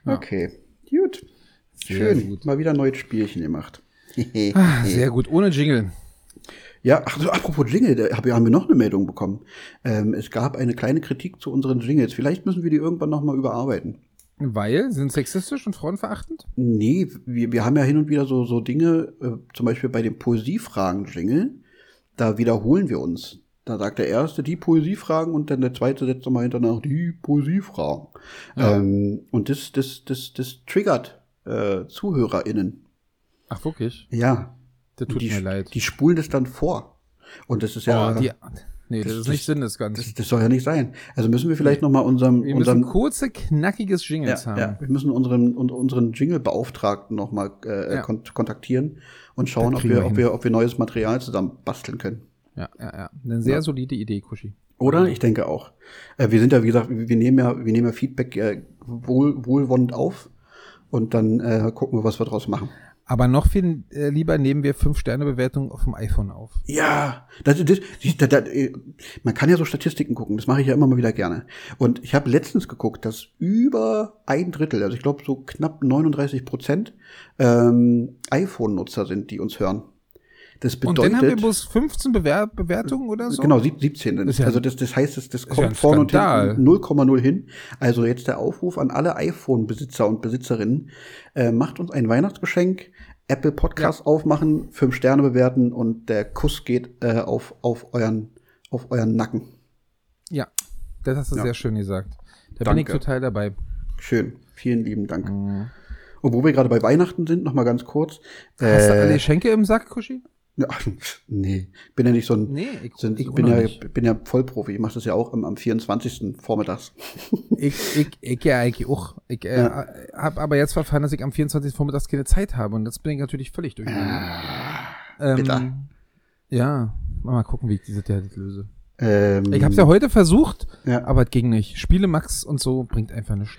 Ja. Okay. Gut. Sehr Schön. gut. Mal wieder ein neues Spielchen gemacht. Ah, sehr gut, ohne Jingle. Ja, ach so, apropos Jingle, da hab- haben wir noch eine Meldung bekommen. Ähm, es gab eine kleine Kritik zu unseren Jingles. Vielleicht müssen wir die irgendwann noch mal überarbeiten. Weil, sind sexistisch und frauenverachtend? Nee, wir, wir haben ja hin und wieder so, so Dinge, äh, zum Beispiel bei dem Poesiefragen-Jingle, da wiederholen wir uns. Da sagt der Erste die Poesiefragen und dann der Zweite setzt nochmal hinterher die Poesiefragen. Ja. Ähm, und das, das, das, das triggert äh, ZuhörerInnen. Ach, wirklich? Ja. Das tut die, mir leid. Die spulen das dann vor. Und das ist ja. oh, die, nee, das, das- ist nicht Sinn des Ganzen. das, das soll ja nicht sein. Also müssen wir vielleicht noch mal unserem, Wir müssen unserem kurze, knackiges ja, Jingles haben. ja, wir müssen unseren un- unseren Jingle-Beauftragten noch mal äh, Ja. kon kontaktieren und schauen, ob wir, wir ob wir, ob wir neues Material zusammen basteln können. Ja, ja, ja. Eine sehr Ja. solide Idee, Kuschi. Oder? Ich denke auch. Äh, wir sind ja, wie gesagt, wir wir nehmen ja, wir nehmen ja Feedback äh, wohl, wohlwollend auf und dann äh, gucken wir, was wir draus machen. Aber noch viel äh, lieber nehmen wir 5-Sterne-Bewertungen auf dem iPhone auf. Ja, das, das, das, das, äh, man kann ja so Statistiken gucken, das mache ich ja immer mal wieder gerne. Und ich habe letztens geguckt, dass über ein Drittel, also ich glaube so knapp 39 Prozent ähm, iPhone-Nutzer sind, die uns hören. Das Und bedeutet, dann haben wir bloß 15 Bewer Bewertungen oder so? genau, sieb- 17. ist ja- also das, das heißt, das, das ja kommt vorne und hinten 0,0 hin. Also jetzt der Aufruf an alle iPhone-Besitzer und Besitzerinnen, äh, macht uns ein Weihnachtsgeschenk, Apple Podcast aufmachen, fünf Sterne bewerten und der Kuss geht äh, auf, auf, euren, auf euren Nacken. Ja, das hast du Ja. sehr schön gesagt. Da bin Danke. ich total dabei. Schön. Vielen lieben Dank. Mhm. Und wo wir gerade bei Weihnachten sind, noch mal ganz kurz. Hast du Äh, alle Geschenke im Sack, Kuschi? Ach, nee, bin ja nicht so ein. Nee, ich, sind, ich bin ja, nicht. bin ja Vollprofi. Ich mache das ja auch am, am 24. vormittags. Ich, ich, ich ja eigentlich auch. Ich äh, Ja. habe aber jetzt verfahren, dass ich am 24. Vormittags keine Zeit habe. Und jetzt bin ich natürlich völlig durcheinander. Ähm, bitter. Ja, mal gucken, wie ich Jahr das löse. Ähm, Ich habe es ja heute versucht, Ja. aber es ging nicht. Spiele Max und so bringt einfach nichts.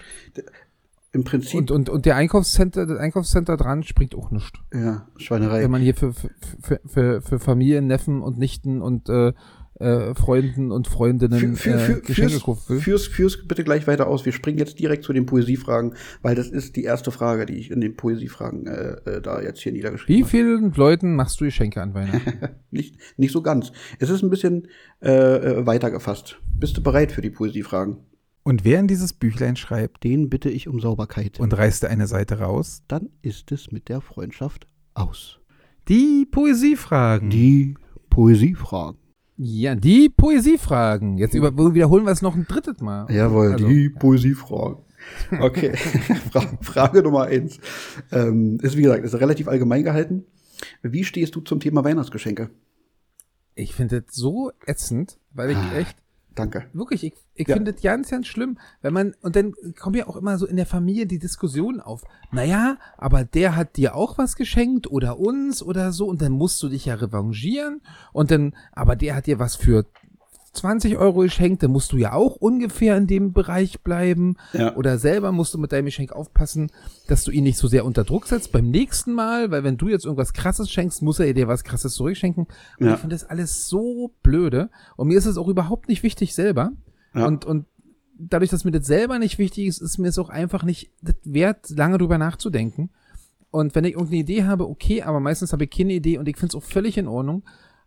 Im Prinzip, Und, und, und der Einkaufscenter, das Einkaufscenter dran springt auch nichts. ja, Schweinerei. Wenn man hier für, für, für, für, Familien, Neffen und Nichten und äh, äh, Freunden und Freundinnen Für, für, äh, Geschenke kaufen will. fürs, fürs bitte gleich weiter aus. Wir springen jetzt direkt zu den Poesiefragen, weil das ist die erste Frage, die ich in den Poesiefragen äh, äh, da jetzt hier niedergeschrieben Wie habe. vielen Leuten machst du Geschenke an Weihnachten? Nicht, nicht so ganz. Es ist ein bisschen äh, äh, weiter gefasst. Bist du bereit für die Poesiefragen? Und wer in dieses Büchlein schreibt Den bitte ich um Sauberkeit. und reißt eine Seite raus, dann ist es mit der Freundschaft aus. die Poesiefragen. Die Poesiefragen. ja, die Poesiefragen. Jetzt über, wiederholen wir es noch ein drittes Mal. Jawohl, Also- die Poesiefragen. Okay, Fra Frage Nummer eins. Ähm, ist wie gesagt, ist relativ allgemein gehalten. Wie stehst du zum Thema Weihnachtsgeschenke? Ich finde das so ätzend, weil ich Ah. echt, Danke. wirklich, ich, ich Ja. finde das ganz, ganz schlimm, wenn man, und dann kommen ja auch immer so in der Familie die Diskussion auf. Naja, aber der hat dir auch was geschenkt oder uns oder so und dann musst du dich ja revanchieren und dann, aber der hat dir was für 20 Euro geschenkt, dann musst du ja auch ungefähr in dem Bereich bleiben. Ja. Oder selber musst du mit deinem Geschenk aufpassen, dass du ihn nicht so sehr unter Druck setzt beim nächsten Mal, weil wenn du jetzt irgendwas krasses schenkst, muss er dir was krasses zurückschenken. Und Ja. ich finde das alles so blöde. Und mir ist es auch überhaupt nicht wichtig selber. Ja. Und, und dadurch, dass mir das selber nicht wichtig ist, ist mir es auch einfach nicht wert, lange drüber nachzudenken. Und wenn ich irgendeine Idee habe, okay, aber meistens habe ich keine Idee und ich finde es auch völlig in Ordnung.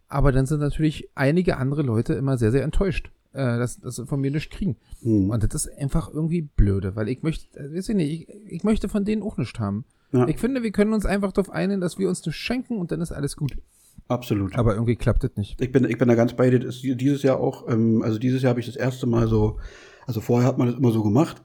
Aber dann sind natürlich einige andere Leute immer sehr, sehr enttäuscht, äh, dass, dass sie von mir nichts kriegen. Hm. Und das ist einfach irgendwie blöde, weil ich möchte, äh, weiß ich nicht, ich, ich möchte von denen auch nichts haben. Ja. Ich finde, wir können uns einfach darauf einigen, dass wir uns das schenken und dann ist alles gut. Absolut. Aber irgendwie klappt das nicht. Ich bin, ich bin da ganz bei dir. Das ist dieses Jahr auch, ähm, also dieses Jahr habe ich das erste Mal so, also vorher hat man das immer so gemacht,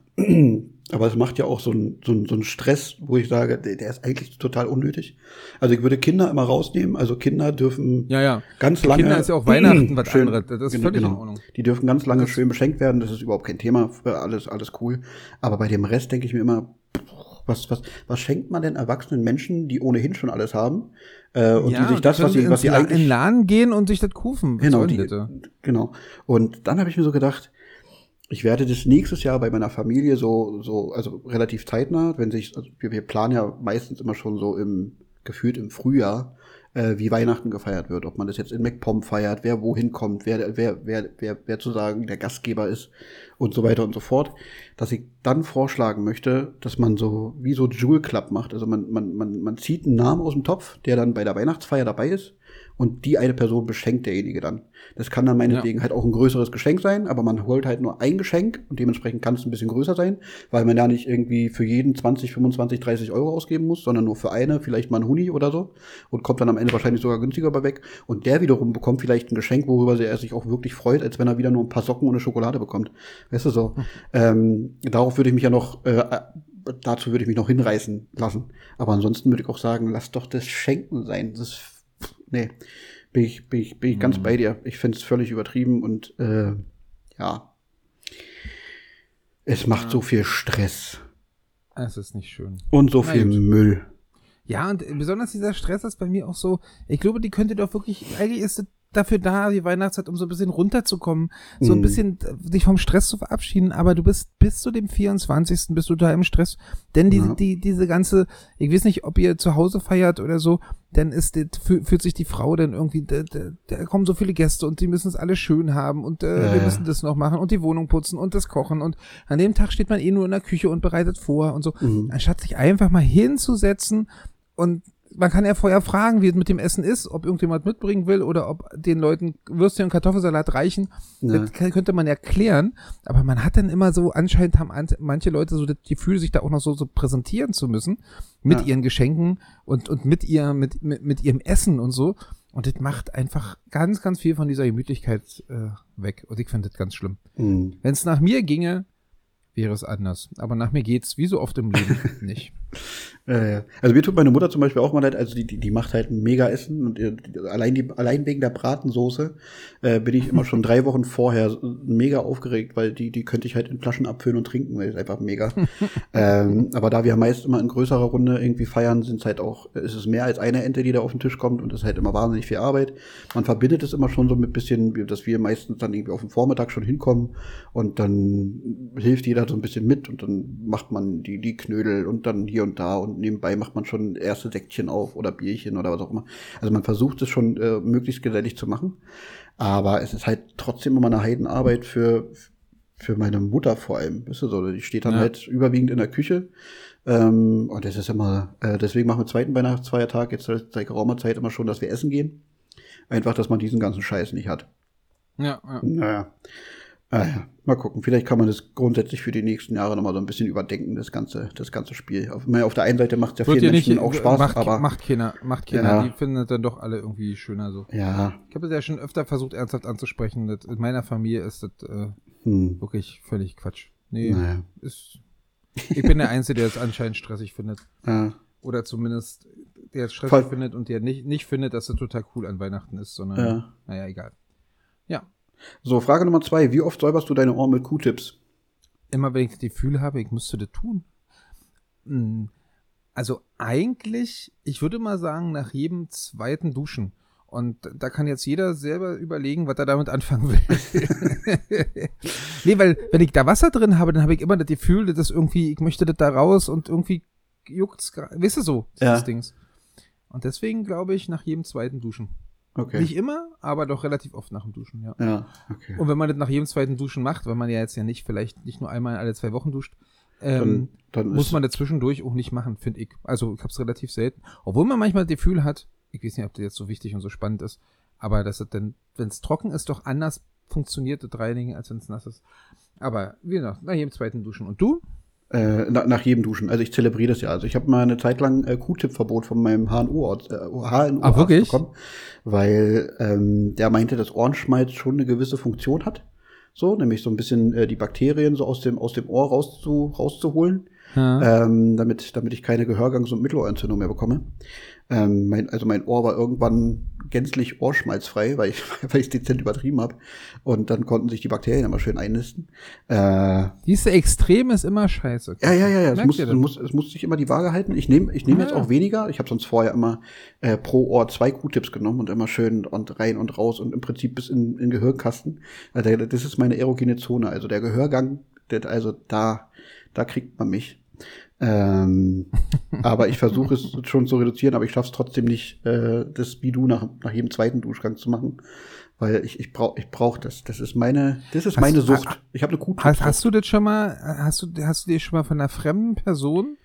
aber es macht ja auch so einen so einen- so einen Stress, wo ich sage, der, der ist eigentlich total unnötig. Also ich würde Kinder immer rausnehmen. Also Kinder dürfen Ja, ja. ganz Für lange. Kinder ist ja auch Weihnachten was schön- anderes. Das ist genau, völlig in genau. Ordnung. Die dürfen ganz lange Das- schön beschenkt werden. Das ist überhaupt kein Thema. Alles, alles cool. Aber bei dem Rest denke ich mir immer, was, was, was schenkt man denn erwachsenen Menschen, die ohnehin schon alles haben? Äh, und die sich das, was sie, was sie in den eigentlich Laden gehen und sich das kaufen. Was Genau, die, genau. Und dann habe ich mir so gedacht, ich werde das nächstes Jahr bei meiner Familie so, so, also relativ zeitnah, wenn sich, also wir, wir planen ja meistens immer schon so im, gefühlt im Frühjahr, äh, wie Weihnachten gefeiert wird. Ob man das jetzt in MacPom feiert, wer wohin kommt, wer, wer, wer, wer, wer zu sagen der Gastgeber ist und so weiter und so fort, dass ich dann vorschlagen möchte, dass man so wie so Jewel Club macht. Also man, man, man, man zieht einen Namen aus dem Topf, der dann bei der Weihnachtsfeier dabei ist und die eine Person beschenkt derjenige dann. Das kann dann meinetwegen halt auch ein größeres Geschenk sein, aber man holt halt nur ein Geschenk und dementsprechend kann es ein bisschen größer sein, weil man da nicht irgendwie für jeden 20, 25, 30 Euro ausgeben muss, sondern nur für eine, vielleicht mal ein Huni oder so und kommt dann am Ende wahrscheinlich sogar günstiger bei weg. Und der wiederum bekommt vielleicht ein Geschenk, worüber er sich auch wirklich freut, als wenn er wieder nur ein paar Socken und eine Schokolade bekommt. Weißt du so? Ähm, darauf würde ich mich ja noch, äh, dazu würde ich mich noch hinreißen lassen. Aber ansonsten würde ich auch sagen, lass doch das Schenken sein. Das nee, bin ich, bin ich, bin ich ganz bei dir. Ich finde es völlig übertrieben und äh, ja. Es macht so viel Stress Es ist nicht schön. und so Na viel gut. Müll. Ja, und besonders dieser Stress ist bei mir auch so, ich glaube, die könnte doch wirklich, eigentlich ist es dafür da, die Weihnachtszeit, um so ein bisschen runterzukommen, so ein Mhm. bisschen dich vom Stress zu verabschieden, aber du bist bis zu dem 24. bist du da im Stress, denn die, Ja. die, diese ganze, ich weiß nicht, ob ihr zu Hause feiert oder so, dann ist, fühlt sich die Frau dann irgendwie, da, da, kommen so viele Gäste und die müssen es alle schön haben und äh, Ja, wir müssen das noch machen und die Wohnung putzen und das kochen und an dem Tag steht man eh nur in der Küche und bereitet vor und so, Mhm. anstatt sich einfach mal hinzusetzen und man kann ja vorher fragen, wie es mit dem Essen ist, ob irgendjemand mitbringen will oder ob den Leuten Würstchen und Kartoffelsalat reichen. Ja. Das könnte man erklären, aber man hat dann immer so, anscheinend haben an- manche Leute so das Gefühl, sich da auch noch so, so präsentieren zu müssen mit Ja. ihren Geschenken und, und mit, ihr, mit, mit, mit ihrem Essen und so. Und das macht einfach ganz, ganz viel von dieser Gemütlichkeit äh, weg. Und ich finde das ganz schlimm. Mhm. Wenn es nach mir ginge, wäre es anders. Aber nach mir geht's wie so oft im Leben nicht. Ja. Also mir tut meine Mutter zum Beispiel auch mal leid, also die, die, die macht halt ein mega Essen und die, allein, die, allein wegen der Bratensoße äh, bin ich immer schon drei Wochen vorher mega aufgeregt, weil die, die könnte ich halt in Flaschen abfüllen und trinken, weil es einfach mega. ähm, aber da wir meist immer in größerer Runde irgendwie feiern, sind es halt auch, ist es mehr als eine Ente, die da auf den Tisch kommt und das ist halt immer wahnsinnig viel Arbeit. Man verbindet es immer schon so mit bisschen, dass wir meistens dann irgendwie auf den Vormittag schon hinkommen und dann hilft jeder so ein bisschen mit und dann macht man die, die Knödel und dann hier und da und nebenbei macht man schon erste Säckchen auf oder Bierchen oder was auch immer. Also man versucht es schon äh, möglichst gesellig zu machen, aber es ist halt trotzdem immer eine Heidenarbeit für, für meine Mutter vor allem. Weißt du, so, die steht dann Ja. halt überwiegend in der Küche. Ähm, und das ist immer, äh, deswegen machen wir zweiten Weihnachtsfeiertag jetzt seit geraumer Zeit immer schon, dass wir essen gehen. Einfach, dass man diesen ganzen Scheiß nicht hat. Ja, ja. Naja. Ah, ja. Mal gucken. Vielleicht kann man das grundsätzlich für die nächsten Jahre nochmal so ein bisschen überdenken, das ganze, das ganze Spiel. Auf, meine, auf der einen Seite macht es ja Wird vielen dir nicht, Menschen auch Spaß, macht, aber macht keiner, macht keiner. Ja. Die finden es dann doch alle irgendwie schöner so. ja, Ich habe es ja schon öfter versucht, ernsthaft anzusprechen. Das, in meiner Familie ist das äh, hm, wirklich völlig Quatsch. Nee, naja. ist. Ich bin der Einzige, der es anscheinend stressig findet. Ja. Oder zumindest der es stressig Voll- findet und der nicht, nicht findet, dass es total cool an Weihnachten ist, sondern Ja. naja, egal. Ja. So, Frage Nummer zwei. Wie oft säuberst du deine Ohren mit Q-Tips? Immer wenn ich das Gefühl habe, ich müsste das tun. Hm, Also eigentlich, ich würde mal sagen, nach jedem zweiten Duschen. Und da kann jetzt jeder selber überlegen, was er damit anfangen will. nee, weil wenn ich da Wasser drin habe, dann habe ich immer das Gefühl, dass irgendwie, ich möchte das da raus und irgendwie juckt's gerade. Weißt du so, Ja. das Dings. Und deswegen glaube ich, nach jedem zweiten Duschen. Okay. Nicht immer, aber doch relativ oft nach dem Duschen, ja. ja, okay. Und wenn man das nach jedem zweiten Duschen macht, weil man ja jetzt ja nicht vielleicht nicht nur einmal alle zwei Wochen duscht, ähm, Dann, dann muss man das zwischendurch auch nicht machen, finde ich. Also ich habe es relativ selten. Obwohl man manchmal das Gefühl hat, ich weiß nicht, ob das jetzt so wichtig und so spannend ist, aber dass es dann, wenn es trocken ist, doch anders funktioniert das Reinigen, als wenn es nass ist. Aber wie gesagt, nach jedem zweiten Duschen. Und du? Äh, nach, nach jedem Duschen. Also ich zelebriere das ja. Also ich habe mal eine Zeit lang äh, Q-Tip-Verbot von meinem HNO-Arzt äh, HNO Ah, wirklich? bekommen, weil ähm, der meinte, dass Ohrenschmalz schon eine gewisse Funktion hat. So, nämlich so ein bisschen äh, die Bakterien so aus dem, aus dem Ohr rauszu, rauszuholen. ähm, damit, damit ich keine Gehörgangs- und Mittelohrentzündung mehr bekomme. Ähm, mein, also mein Ohr war irgendwann gänzlich ohrschmalzfrei, weil ich weil ich dezent übertrieben habe. Und dann konnten sich die Bakterien immer schön einnisten. Äh, ja, Diese Extrem ist immer scheiße. ja, ja, ja. Es Merkt muss, es, muss, es muss sich immer die Waage halten. Ich nehme ich nehm Ah, jetzt ja. auch weniger. Ich habe sonst vorher immer äh, pro Ohr zwei Q-Tips genommen und immer schön und rein und raus und im Prinzip bis in in den Gehörkasten. Also das ist meine erogene Zone. Also der Gehörgang, der, also da, da kriegt man mich. Ähm, aber ich versuche es schon zu reduzieren, aber ich schaffe es trotzdem nicht, äh, das wie du nach, nach jedem zweiten Duschgang zu machen. Weil ich, ich brauche ich brauch das. Das ist meine, das ist Hast meine du- Sucht. Ich habe eine Q-Tip. Hast, hast du das schon mal, hast du, hast du dir schon mal von einer fremden Person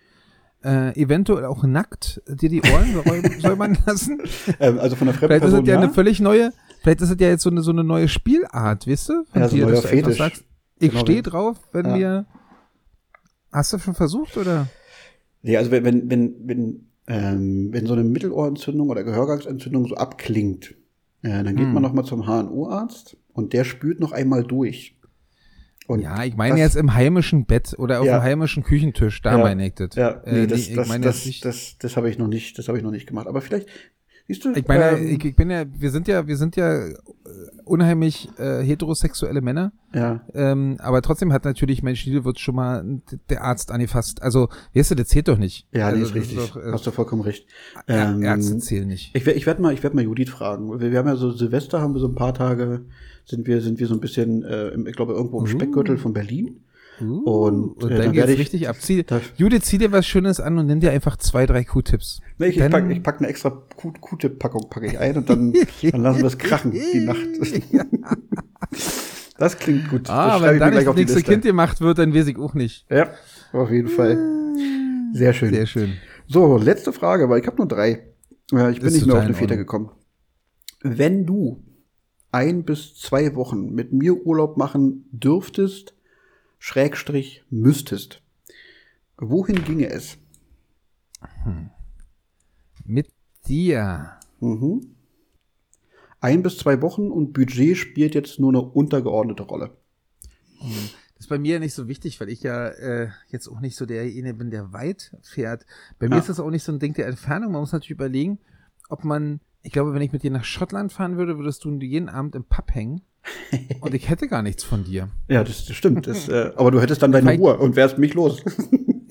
äh, eventuell auch nackt dir die Ohren säu- säubern lassen? ähm, also von der fremden Vielleicht ist Person, es ja, ja. eine völlig neue, vielleicht ist es ja jetzt so eine, so eine neue Spielart, weißt du? Von Ja, so ein neuer Fetisch. Sagst, ich Genau, stehe drauf, wenn Ja. wir. Hast du schon versucht oder? Nee, also wenn, wenn, wenn, wenn, ähm, wenn so eine Mittelohrentzündung oder Gehörgangsentzündung so abklingt, äh, dann geht Hm. man noch mal zum HNO-Arzt und der spült noch einmal durch. Und Ja, ich meine das- jetzt im heimischen Bett oder auf Ja. dem heimischen Küchentisch, da Ja. meine ich das. Ja, Äh, nee, nee, das, ich das, das, nicht. das, das habe ich noch nicht, das habe ich noch nicht gemacht. Aber vielleicht, siehst du, Ich meine, ähm, ich, ich bin ja, wir sind ja, wir sind ja äh, unheimlich äh, heterosexuelle Männer, ja, ähm, aber trotzdem hat natürlich mein Schniedel wird schon mal der Arzt angefasst. Also, weißt du, das zählt doch nicht. ja, also, nee, das ist richtig. Doch, äh, Hast du vollkommen recht. Ähm, Ärzte zählen nicht. Ich, ich werde mal, ich werde mal Judith fragen. Wir, wir haben ja so Silvester, haben wir so ein paar Tage, sind wir, sind wir so ein bisschen, äh, ich glaube irgendwo im Uh. Speckgürtel von Berlin. Uh, und, und äh, dann da geht's werde ich- richtig ab. Zieh, Judith, zieh dir was Schönes an und nimm dir einfach zwei, drei Q-Tipps. Nee, ich, ich Dann- pack, ich pack eine extra Q- Q-Tip-Packung packe ich ein und dann, dann lassen wir es krachen, die Nacht. Das klingt gut. Ah, das wenn ich da mir nicht gleich das nächste Kind gemacht wird, dann weiß ich auch nicht. Ja, auf jeden Fall. Sehr schön. Sehr schön. So, letzte Frage, weil ich habe nur drei. Ich bin Ist nicht mehr auf eine in Väter gekommen. Wenn du ein bis zwei Wochen mit mir Urlaub machen dürftest, Schrägstrich müsstest, wohin ginge es? Mit dir. Mhm. Ein bis zwei Wochen und Budget spielt jetzt nur eine untergeordnete Rolle. Das ist bei mir nicht so wichtig, weil ich ja äh, jetzt auch nicht so derjenige bin, der weit fährt. Bei mir Ja. ist das auch nicht so ein Ding der Entfernung. Man muss natürlich überlegen, ob man, ich glaube, wenn ich mit dir nach Schottland fahren würde, würdest du jeden Abend im Pub hängen. Und ich hätte gar nichts von dir. Ja, das, das stimmt. Das, äh, aber du hättest dann deine Vielleicht- Ruhe und wärst mich los.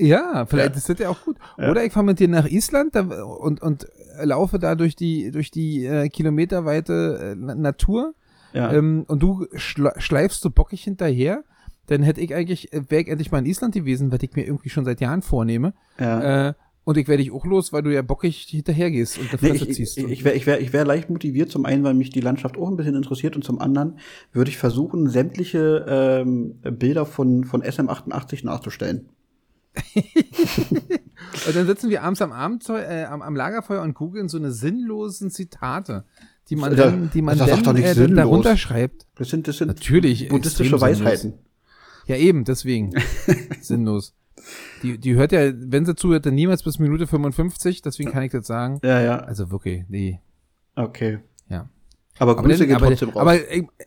Ja, vielleicht Ja. ist das ja auch gut. Ja. Oder ich fahre mit dir nach Island und, und laufe da durch die, durch die äh, kilometerweite äh, Na- Natur Ja. ähm, und du schleifst so bockig hinterher. Dann hätte ich eigentlich, äh, wäre ich endlich mal in Island gewesen, was ich mir irgendwie schon seit Jahren vornehme. ja. Äh, und ich werde dich auch los, weil du ja bockig hinterher gehst und der Nee, Fresse ich, ziehst. ich, ich wäre ich wär, ich wär leicht motiviert, zum einen, weil mich die Landschaft auch ein bisschen interessiert und zum anderen würde ich versuchen, sämtliche ähm, Bilder von, von SM88 nachzustellen. und dann sitzen wir abends am, Abendzeug, äh, am, am Lagerfeuer und googeln so eine sinnlosen Zitate, die man Da- dann, die man dann doch nicht äh, sinnlos. darunter schreibt. Das sind, das sind Natürlich. buddhistische sinnlos. Weisheiten. Ja, eben, deswegen. Sinnlos. Die, die hört ja, wenn sie zuhört, dann niemals bis Minute 55, deswegen kann ich das sagen. Ja, ja, Also wirklich, nee. okay. Ja. Aber Aber, Grüße dann, gehen aber, trotzdem raus. aber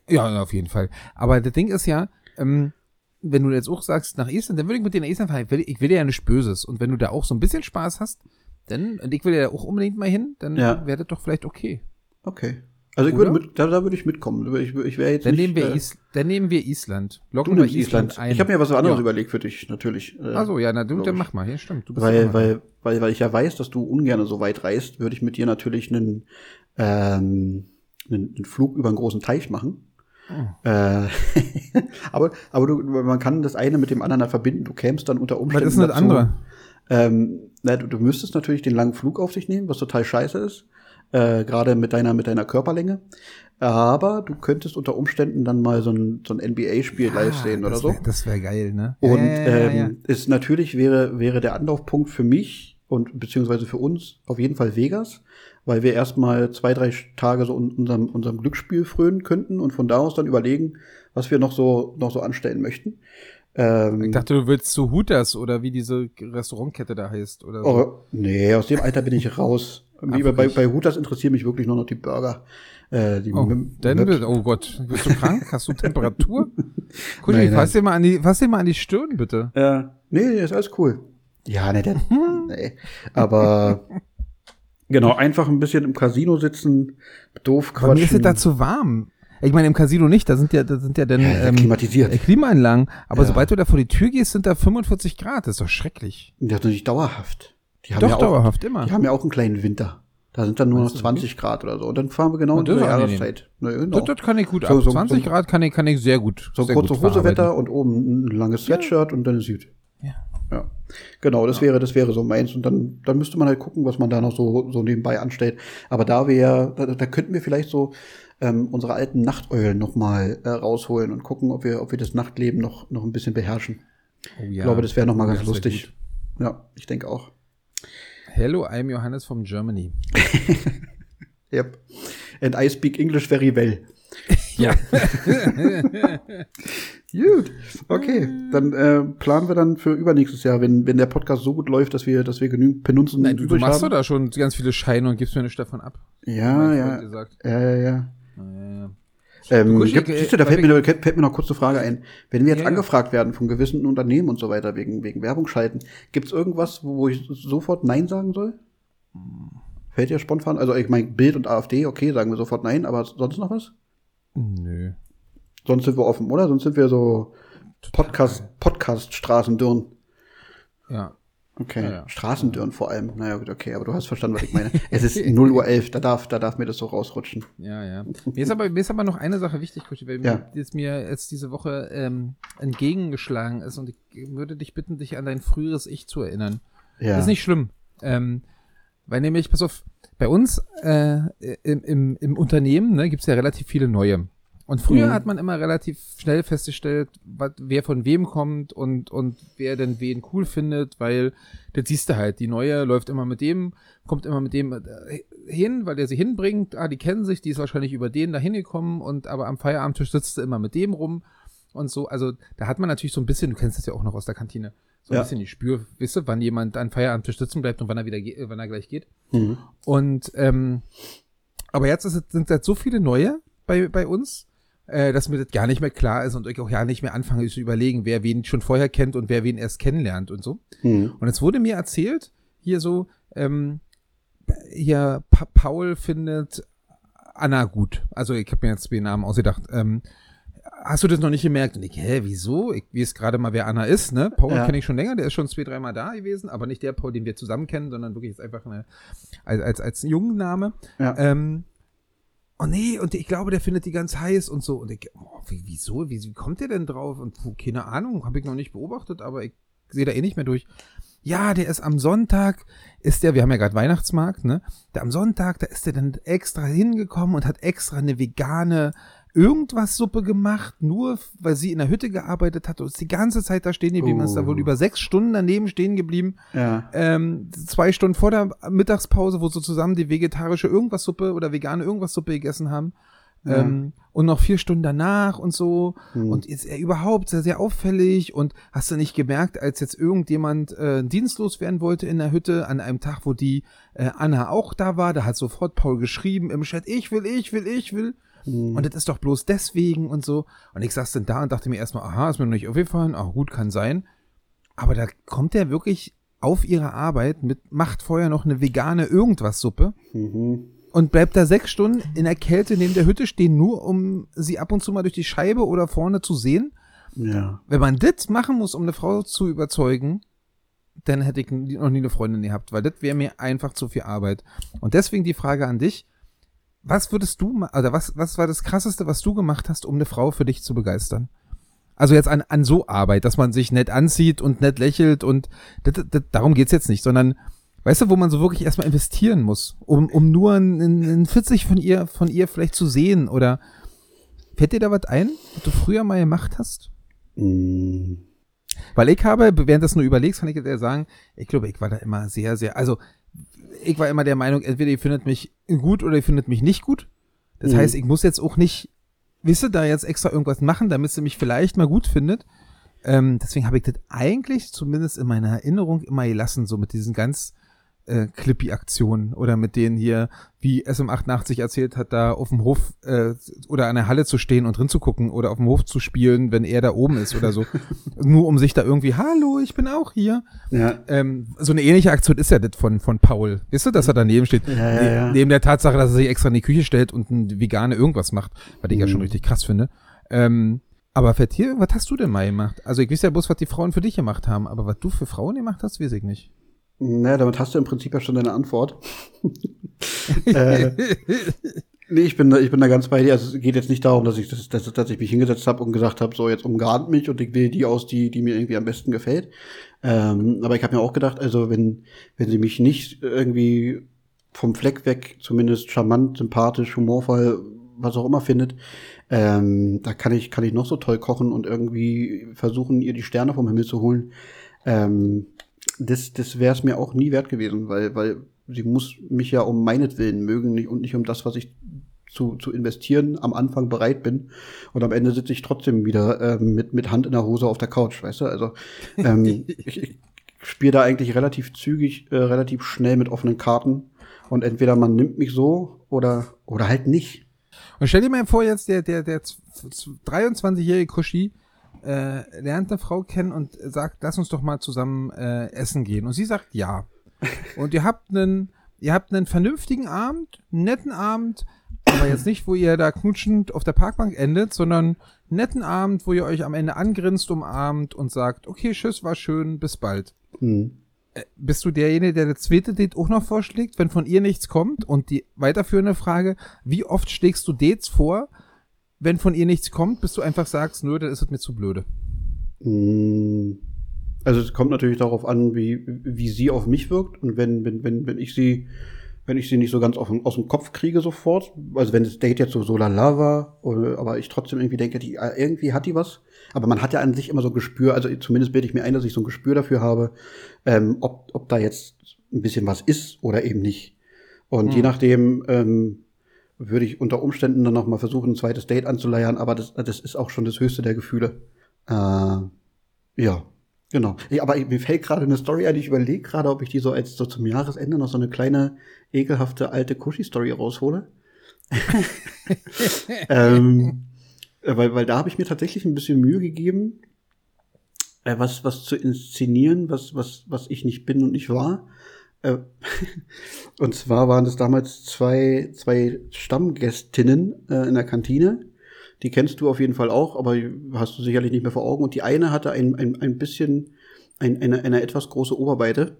ja, auf jeden Fall. Aber das Ding ist ja, ähm, wenn du jetzt auch sagst, nach Island, dann würde ich mit dir nach Island fahren. Ich will, ich will dir ja nichts Böses. Und wenn du da auch so ein bisschen Spaß hast, dann, und ich will ja auch unbedingt mal hin, dann Ja. wäre das doch vielleicht okay. okay. Also ich würde mit, da, da würde ich mitkommen. Ich, ich wäre jetzt Dann nicht, nehmen wir, äh, Is dann nehmen wir Island. Du Locken wir nimmst Island. ein. Ich habe mir was anderes Ja. überlegt für dich, natürlich. Äh, Ach so, ja, na du, dann mach mal. Ja, stimmt. Weil, weil, weil, weil ich ja weiß, dass du ungern so weit reist, würde ich mit dir natürlich einen, ähm, einen, einen Flug über einen großen Teich machen. Oh. Äh, aber aber du, man kann das eine mit dem anderen verbinden. Du kämst dann unter Was Umständen ist denn das dazu, andere? Ähm, na, du, du müsstest natürlich den langen Flug auf dich nehmen, was total scheiße ist. Äh, Gerade mit deiner, mit deiner Körperlänge. Aber du könntest unter Umständen dann mal so ein, so ein NBA-Spiel live sehen oder das so. wär, Das wäre geil, ne? Und Ja, ja, ja, ähm, ja. ist natürlich wäre, wäre der Anlaufpunkt für mich und beziehungsweise für uns auf jeden Fall Vegas, weil wir erstmal zwei, drei Tage so un- unserem, unserem Glücksspiel frönen könnten und von da aus dann überlegen, was wir noch so, noch so anstellen möchten. Ähm, Ich dachte, du willst zu Hooters oder wie diese Restaurantkette da heißt. Oder so. oh, nee, aus dem Alter bin ich raus. Wie bei, bei, Hooters interessieren mich wirklich nur noch die Burger. Äh, die Oh, bist- oh Gott, bist du krank? Hast du Temperatur? Kuschel, Nein, fass dir mal an die, fass dir mal an die Stirn, bitte. Ja, nee, ist alles cool. Ja, nee, der, nee. Aber genau, einfach ein bisschen im Casino sitzen, doof Aber mir ist es quatschen. da zu warm. Ich meine, im Casino nicht, da sind ja, da sind ja dann Ja, ähm, klimatisiert. äh, Klimaanlagen. Aber Ja. sobald du da vor die Tür gehst, sind da 45 Grad. Das ist doch schrecklich. Das ist nicht dauerhaft. Die haben Doch, ja auch, dauerhaft immer. Die haben ja auch einen kleinen Winter. Da sind dann nur noch Meinst du 20 Grad oder so. Und dann fahren wir genau Na, in angenehm. Jahreszeit. Na, genau. Das, das kann ich gut So- ab. so- 20 so- Grad kann ich, kann ich sehr gut. So sehr kurze Hosewetter und oben ein langes Sweatshirt und dann ist gut. Ja. Ja. Genau, das wäre, das wäre so meins. Und dann, dann müsste man halt gucken, was man da noch so, so nebenbei anstellt. Aber da wir, da, da könnten wir vielleicht so ähm, unsere alten Nachteulen noch mal äh, rausholen und gucken, ob wir, ob wir das Nachtleben noch, noch ein bisschen beherrschen. Oh, ja. Ich glaube, das wäre noch mal Oh, ganz lustig. Ja, ich denke auch. Hello, I'm Johannes from Germany. Yep. And I speak English very well. Ja. Gut, okay. Dann äh, planen wir dann für übernächstes Jahr, wenn, wenn der Podcast so gut läuft, dass wir, dass wir genügend Penunzen Nein, du, du machst doch haben. da schon ganz viele Scheine und gibst mir nicht davon ab. Ja, ja. Ja, ja, ja. Ähm, gibt, siehst du, da fällt mir, noch- fällt mir noch kurz eine Frage ein. Wenn wir jetzt Ja, angefragt werden von gewissen Unternehmen und so weiter, wegen, wegen Werbung schalten, gibt's irgendwas, wo, wo ich sofort Nein sagen soll? Fällt dir spontan? Also ich meine, Bild und AfD, okay, sagen wir sofort Nein, aber sonst noch was? Nö. Sonst sind wir offen, oder? Sonst sind wir so Podcast, Podcast-Straßendürren. Ja. Okay, Ja, ja. Straßendürren vor allem. Naja, gut, okay, aber du hast verstanden, was ich meine. es ist 0 Uhr 11, da darf, da darf mir das so rausrutschen. Ja, ja. Mir ist aber, mir ist aber noch eine Sache wichtig, Kutschi, weil Ja. mir jetzt mir jetzt diese Woche ähm, entgegengeschlagen ist und ich würde dich bitten, dich an dein früheres Ich zu erinnern. Ja. Ist nicht schlimm. Ähm, weil nämlich, pass auf, bei uns äh, im, im, im Unternehmen ne, gibt es ja relativ viele neue. Und früher Mhm. hat man immer relativ schnell festgestellt, wat, wer von wem kommt und, und wer denn wen cool findet, weil das siehst du halt, die neue läuft immer mit dem, kommt immer mit dem äh, hin, weil der sie hinbringt, ah, die kennen sich, die ist wahrscheinlich über den da hingekommen und aber am Feierabendtisch sitzt sie immer mit dem rum und so, also da hat man natürlich so ein bisschen, du kennst das ja auch noch aus der Kantine, so ein Ja. bisschen die Spür, wisst ihr, wann jemand an Feierabendtisch sitzen bleibt und wann er wieder, äh, wann er gleich geht. Mhm. Und ähm, aber jetzt ist, sind halt so viele neue bei, bei uns, äh, dass mir das gar nicht mehr klar ist und ich auch ja nicht mehr anfange zu überlegen, wer wen schon vorher kennt und wer wen erst kennenlernt und so. Mhm. Und jetzt wurde mir erzählt, hier so, ähm, hier pa Paul findet Anna gut. Also ich habe mir jetzt den Namen ausgedacht. Ähm, hast du das noch nicht gemerkt? Und ich, hä, wieso? Ich weiß gerade mal, wer Anna ist, ne? Paul Ja. kenne ich schon länger, der ist schon zwei, dreimal da gewesen, aber nicht der Paul, den wir zusammen kennen, sondern wirklich jetzt einfach eine, als, als, als Jungenname. Ja. Ähm, oh nee, und ich glaube, der findet die ganz heiß und so. Und ich, oh, wie, wieso? Wie, wie kommt der denn drauf? Und puh, keine Ahnung, habe ich noch nicht beobachtet, aber ich sehe da eh nicht mehr durch. Ja, der ist am Sonntag, ist der, wir haben ja gerade Weihnachtsmarkt, ne? Der am Sonntag, da ist der dann extra hingekommen und hat extra eine vegane irgendwas Suppe gemacht, nur weil sie in der Hütte gearbeitet hat und ist die ganze Zeit da stehen geblieben, Oh. ist da wohl über sechs Stunden daneben stehen geblieben Ja. ähm, zwei Stunden vor der Mittagspause, wo sie zusammen die vegetarische irgendwas Suppe oder vegane irgendwas Suppe gegessen haben. Ja. Ähm, und noch vier Stunden danach und so. Hm. Und ist er überhaupt sehr, sehr auffällig. Und hast du nicht gemerkt, als jetzt irgendjemand äh, dienstlos werden wollte in der Hütte, an einem Tag, wo die äh, Anna auch da war, da hat sofort Paul geschrieben im Chat, ich will, ich will, ich will. Hm. Und das ist doch bloß deswegen und so. Und ich saß dann da und dachte mir erstmal, aha, ist mir noch nicht aufgefallen, ah, gut, kann sein. Aber da kommt er wirklich auf ihre Arbeit mit, macht vorher noch eine vegane Irgendwas-Suppe Mhm. und bleibt da sechs Stunden in der Kälte neben der Hütte stehen, nur um sie ab und zu mal durch die Scheibe oder vorne zu sehen. Ja. Wenn man das machen muss, um eine Frau zu überzeugen, dann hätte ich noch nie eine Freundin gehabt, weil das wäre mir einfach zu viel Arbeit. Und deswegen die Frage an dich. Was würdest du, oder was, was war das krasseste, was du gemacht hast, um eine Frau für dich zu begeistern? Also jetzt an, an so Arbeit, dass man sich nett anzieht und nett lächelt und das, das, darum geht's jetzt nicht, sondern weißt du, wo man so wirklich erstmal investieren muss, um, um nur ein, ein 40 von ihr, von ihr vielleicht zu sehen oder fällt dir da was ein, was du früher mal gemacht hast? Mm, Weil ich habe, während das nur überlegst, kann ich dir sagen, ich glaube, ich war da immer sehr, sehr, also ich war immer der Meinung, entweder ihr findet mich gut oder ihr findet mich nicht gut. Das Mhm. heißt, ich muss jetzt auch nicht, wisst ihr, da jetzt extra irgendwas machen, damit sie mich vielleicht mal gut findet. Ähm, deswegen habe ich das eigentlich, zumindest in meiner Erinnerung, immer gelassen, so mit diesen ganz äh, Clippy-Aktionen oder mit denen hier, wie SM88 erzählt hat, da auf dem Hof äh, oder an der Halle zu stehen und drin zu gucken oder auf dem Hof zu spielen, wenn er da oben ist oder so. Nur um sich da irgendwie, hallo, ich bin auch hier. ja. Ähm, so eine ähnliche Aktion ist ja das von, von Paul. Wisst ihr, dass er daneben steht? Ja, ja, Ne- ja. Neben der Tatsache, dass er sich extra in die Küche stellt und ein vegane irgendwas macht, was ich ja schon Mhm. richtig krass finde. Ähm, aber Vertier, was hast du denn mal gemacht? Also ich weiß ja bloß, was die Frauen für dich gemacht haben, aber was du für Frauen gemacht hast, weiß ich nicht. Naja, damit hast du im Prinzip ja schon deine Antwort. äh, nee, ich bin, da, ich bin da ganz bei dir. Also es geht jetzt nicht darum, dass ich, dass, dass, dass ich mich hingesetzt habe und gesagt habe, so jetzt umgarnt mich und ich wähle die aus, die, die mir irgendwie am besten gefällt. Ähm, aber ich habe mir auch gedacht, also wenn, wenn sie mich nicht irgendwie vom Fleck weg zumindest charmant, sympathisch, humorvoll, was auch immer findet, ähm, da kann ich, kann ich noch so toll kochen und irgendwie versuchen, ihr die Sterne vom Himmel zu holen. Ähm, das, das wäre es mir auch nie wert gewesen, weil, weil sie muss mich ja um meinetwillen mögen nicht, und nicht um das, was ich zu, zu investieren am Anfang bereit bin. Und am Ende sitze ich trotzdem wieder ähm, mit, mit Hand in der Hose auf der Couch, weißt du? Also ähm, ich, ich spiele da eigentlich relativ zügig, äh, relativ schnell mit offenen Karten. Und entweder man nimmt mich so oder, oder halt nicht. Und stell dir mal vor, jetzt der, der, der z- z- 23-jährige Kushi äh, lernt eine Frau kennen und sagt, lass uns doch mal zusammen äh, essen gehen. Und sie sagt ja. Und ihr habt einen, ihr habt einen vernünftigen Abend, einen netten Abend, aber jetzt nicht, wo ihr da knutschend auf der Parkbank endet, sondern einen netten Abend, wo ihr euch am Ende angrinst, umarmt und sagt, okay, tschüss, war schön, bis bald. Hm. Bist du derjenige, der das zweite Date auch noch vorschlägt, wenn von ihr nichts kommt? Und die weiterführende Frage, wie oft schlägst du Dates vor, wenn von ihr nichts kommt, bis du einfach sagst, nö, dann ist es mir zu blöde. Mm, Also es kommt natürlich darauf an, wie, wie sie auf mich wirkt. Und wenn, wenn, wenn, wenn ich sie, wenn ich sie nicht so ganz auf, aus dem Kopf kriege sofort, also wenn das Date jetzt so so lala war, oder, aber ich trotzdem irgendwie denke, die, äh, irgendwie hat die was. Aber man hat ja an sich immer so ein Gespür, also zumindest bilde ich mir ein, dass ich so ein Gespür dafür habe, ähm, ob, ob da jetzt ein bisschen was ist oder eben nicht. Und je Hm. nachdem ähm, würde ich unter Umständen dann noch mal versuchen, ein zweites Date anzuleiern, aber das, das ist auch schon das höchste der Gefühle. Äh, ja, genau. Ja, aber mir fällt gerade eine Story ein, ich überlege gerade, ob ich die so als so zum Jahresende noch so eine kleine, ekelhafte alte Kushi-Story raushole. ähm, äh, weil, weil da habe ich mir tatsächlich ein bisschen Mühe gegeben, äh, was, was zu inszenieren, was, was, was ich nicht bin und nicht war. Äh, und zwar waren es damals zwei, zwei Stammgästinnen äh, in der Kantine. Die kennst du auf jeden Fall auch, aber hast du sicherlich nicht mehr vor Augen. Und die eine hatte ein, ein, ein bisschen, ein, eine, eine etwas große Oberweite.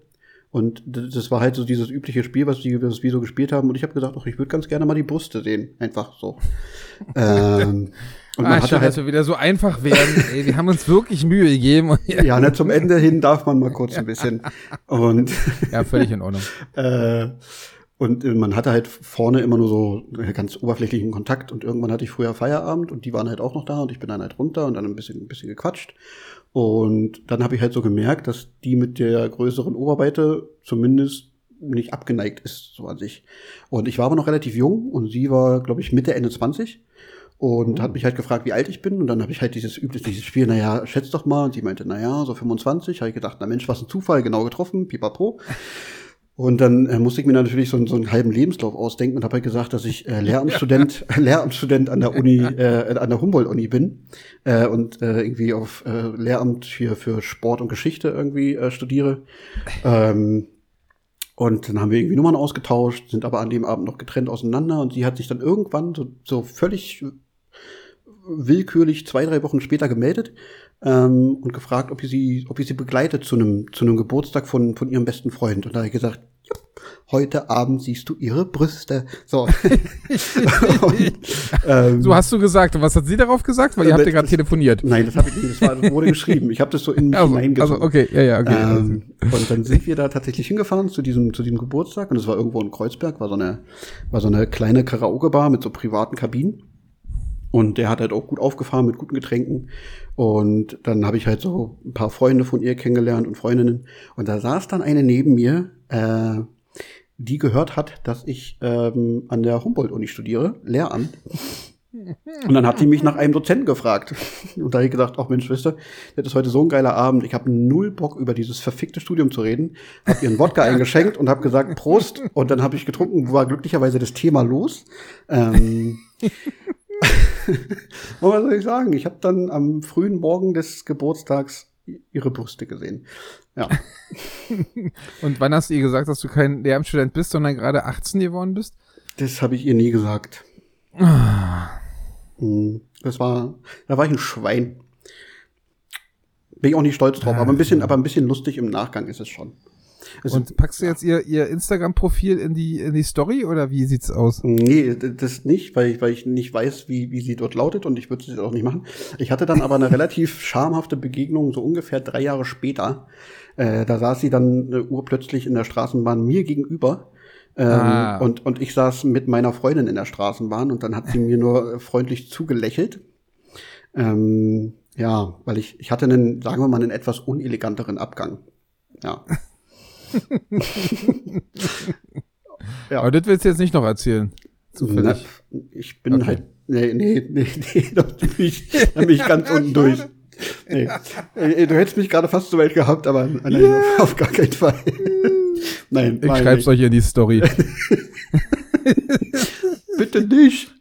Und das war halt so dieses übliche Spiel, was die, was wir so gespielt haben. Und ich habe gesagt, ach, ich würde ganz gerne mal die Brüste sehen. Einfach so. ähm, und man ah, hatte schön, dass halt, wir wieder so einfach werden. Ey, wir haben uns wirklich Mühe gegeben. Ja, ne, zum Ende hin darf man mal kurz ein bisschen. Und ja, völlig in Ordnung. Äh, und äh, man hatte halt vorne immer nur so ganz oberflächlichen Kontakt und irgendwann hatte ich früher Feierabend und die waren halt auch noch da und ich bin dann halt runter und dann ein bisschen, ein bisschen gequatscht. Und dann habe ich halt so gemerkt, dass die mit der größeren Oberweite zumindest nicht abgeneigt ist, so an sich. Und ich war aber noch relativ jung und sie war, glaube ich, Mitte, Ende 20 und hat mich halt gefragt, wie alt ich bin. Und dann habe ich halt dieses übliche dieses Spiel, naja, schätz doch mal. Und sie meinte, naja, so 25. Habe ich gedacht, na Mensch, was ein Zufall, genau getroffen, pipapo. Und dann äh, musste ich mir natürlich so, so einen halben Lebenslauf ausdenken und habe halt gesagt, dass ich äh, Lehramtsstudent, Lehramtsstudent an der Uni, äh, an der Humboldt-Uni bin äh, und äh, irgendwie auf äh, Lehramt für, für Sport und Geschichte irgendwie äh, studiere. Ähm, und dann haben wir irgendwie Nummern ausgetauscht, sind aber an dem Abend noch getrennt auseinander und sie hat sich dann irgendwann so, so völlig willkürlich zwei, drei Wochen später gemeldet ähm, und gefragt, ob ich sie, ob ich sie begleitet zu einem, zu einem Geburtstag von, von ihrem besten Freund. Und da habe ich gesagt, heute Abend siehst du ihre Brüste. So. und, ähm, so hast du gesagt. Und was hat sie darauf gesagt? Weil ihr habt ja gerade telefoniert. Nein, das habe ich nicht. Das, war, das wurde geschrieben. Ich habe das so in mich also, hineingezogen. Also, okay, ja, ja, okay. Ähm, und dann sind wir da tatsächlich hingefahren zu diesem, zu diesem Geburtstag. Und es war irgendwo in Kreuzberg, war so eine, war so eine kleine Karaoke-Bar mit so privaten Kabinen. Und der hat halt auch gut aufgefahren mit guten Getränken. Und dann habe ich halt so ein paar Freunde von ihr kennengelernt und Freundinnen. Und da saß dann eine neben mir, äh, die gehört hat, dass ich ähm, an der Humboldt-Uni studiere, Lehramt. Und dann hat sie mich nach einem Dozenten gefragt. Und da habe ich gedacht, ach Mensch, wisst ihr, das ist heute so ein geiler Abend. Ich habe null Bock, über dieses verfickte Studium zu reden. Hab ihr einen Wodka eingeschenkt und habe gesagt, Prost. Und dann habe ich getrunken, war glücklicherweise das Thema los. Ähm, was soll ich sagen? Ich habe dann am frühen Morgen des Geburtstags ihre Brüste gesehen. Ja. Und wann hast du ihr gesagt, dass du kein Lehramtsstudent bist, sondern gerade 18 geworden bist? Das habe ich ihr nie gesagt. Ah. Hm, das war, da war ich ein Schwein. Bin ich auch nicht stolz drauf, aber ein bisschen, aber ein bisschen lustig im Nachgang ist es schon. Also, und packst du jetzt ihr, ihr Instagram-Profil in die, in die Story oder wie sieht's aus? Nee, das nicht, weil ich, weil ich nicht weiß, wie, wie sie dort lautet und ich würde es auch nicht machen. Ich hatte dann aber eine relativ schamhafte Begegnung, so ungefähr drei Jahre später. Äh, da saß sie dann eine Uhr plötzlich in der Straßenbahn mir gegenüber. Ähm, ah. und, und ich saß mit meiner Freundin in der Straßenbahn und dann hat sie mir nur freundlich zugelächelt. Ähm, ja, weil ich, ich hatte einen, sagen wir mal, einen etwas uneleganteren Abgang. Ja. ja. Aber das willst du jetzt nicht noch erzählen. Zufällig. Na, ich bin okay. halt. Nee, nee, nee, nee, da bin ich, da bin ich ganz unten durch. Nee. Du hättest mich gerade fast so weit gehabt, aber nein, yeah. auf gar keinen Fall. nein, ich schreib's euch in die Story. Bitte nicht.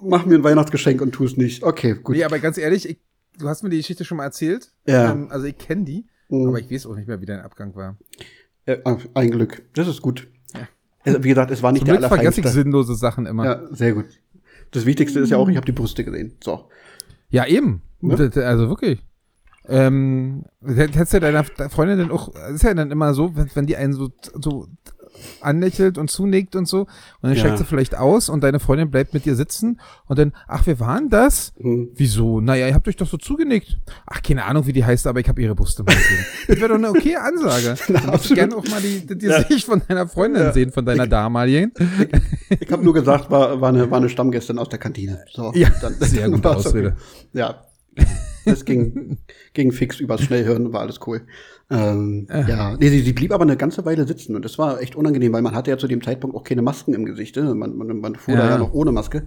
Mach mir ein Weihnachtsgeschenk und tu es nicht. Okay, gut. Nee, aber ganz ehrlich, ich, du hast mir die Geschichte schon mal erzählt. Ja. Ähm, also ich kenne die, mhm. aber ich weiß auch nicht mehr, wie dein Abgang war. Ja, ein Glück. Das ist gut. Ja. Also, wie gesagt, es war nicht Zum der Glück vergesse ich sinnlose Sachen immer. Ja, sehr gut. Das Wichtigste ist ja auch, ich habe die Brüste gesehen. So. Ja, eben. Ja? Also wirklich. Ähm, hättest du deiner Freundin denn auch, ist ja dann immer so, wenn, wenn die einen so, so anlächelt und zunickt und so. Und dann ja. steigt sie vielleicht aus und deine Freundin bleibt mit dir sitzen und dann, ach, wir waren das? Mhm. Wieso? Naja, ihr habt euch doch so zugenickt. Ach, keine Ahnung, wie die heißt, aber ich habe ihre Brüste mal gesehen. das wäre doch eine okay Ansage. Na, ich gerne auch mal die, die, die ja. Sicht von deiner Freundin ja. sehen, von deiner ich, damaligen. Ich, ich habe nur gesagt, war, war, eine, war eine Stammgästin aus der Kantine. So, ja, dann, sehr gute Ausrede. Okay. Ja, das ging, ging fix übers Schnellhören, war alles cool. Ähm, äh. Ja, nee, sie, sie blieb aber eine ganze Weile sitzen und das war echt unangenehm, weil man hatte ja zu dem Zeitpunkt auch keine Masken im Gesicht. Ne? Man, man, man fuhr ja. da ja noch ohne Maske.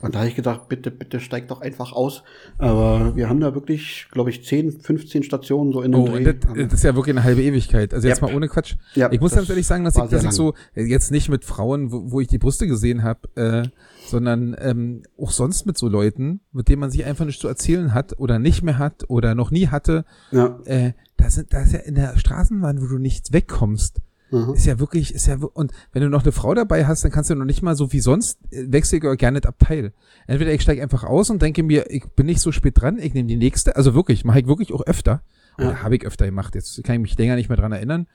Und da habe ich gedacht, bitte, bitte steig doch einfach aus. Aber wir haben da wirklich, glaube ich, 10, 15 Stationen so in dem oh, Dreh. Das, das ist ja wirklich eine halbe Ewigkeit. Also jetzt yep. mal ohne Quatsch. Yep, ich muss ganz ehrlich sagen, dass ich, dass ich so, jetzt nicht mit Frauen, wo, wo ich die Brüste gesehen habe, äh, sondern ähm, auch sonst mit so Leuten, mit denen man sich einfach nicht zu erzählen hat oder nicht mehr hat oder noch nie hatte. Ja. Äh, da sind, da ist ja in der Straßenbahn, wo du nicht wegkommst, mhm. ist ja wirklich, ist ja, und wenn du noch eine Frau dabei hast, dann kannst du noch nicht mal so wie sonst, äh, wechsel ich gerne das Abteil. Entweder ich steige einfach aus und denke mir, ich bin nicht so spät dran, ich nehme die nächste, also wirklich, mache ich wirklich auch öfter. Ja. Oder habe ich öfter gemacht, jetzt kann ich mich länger nicht mehr dran erinnern.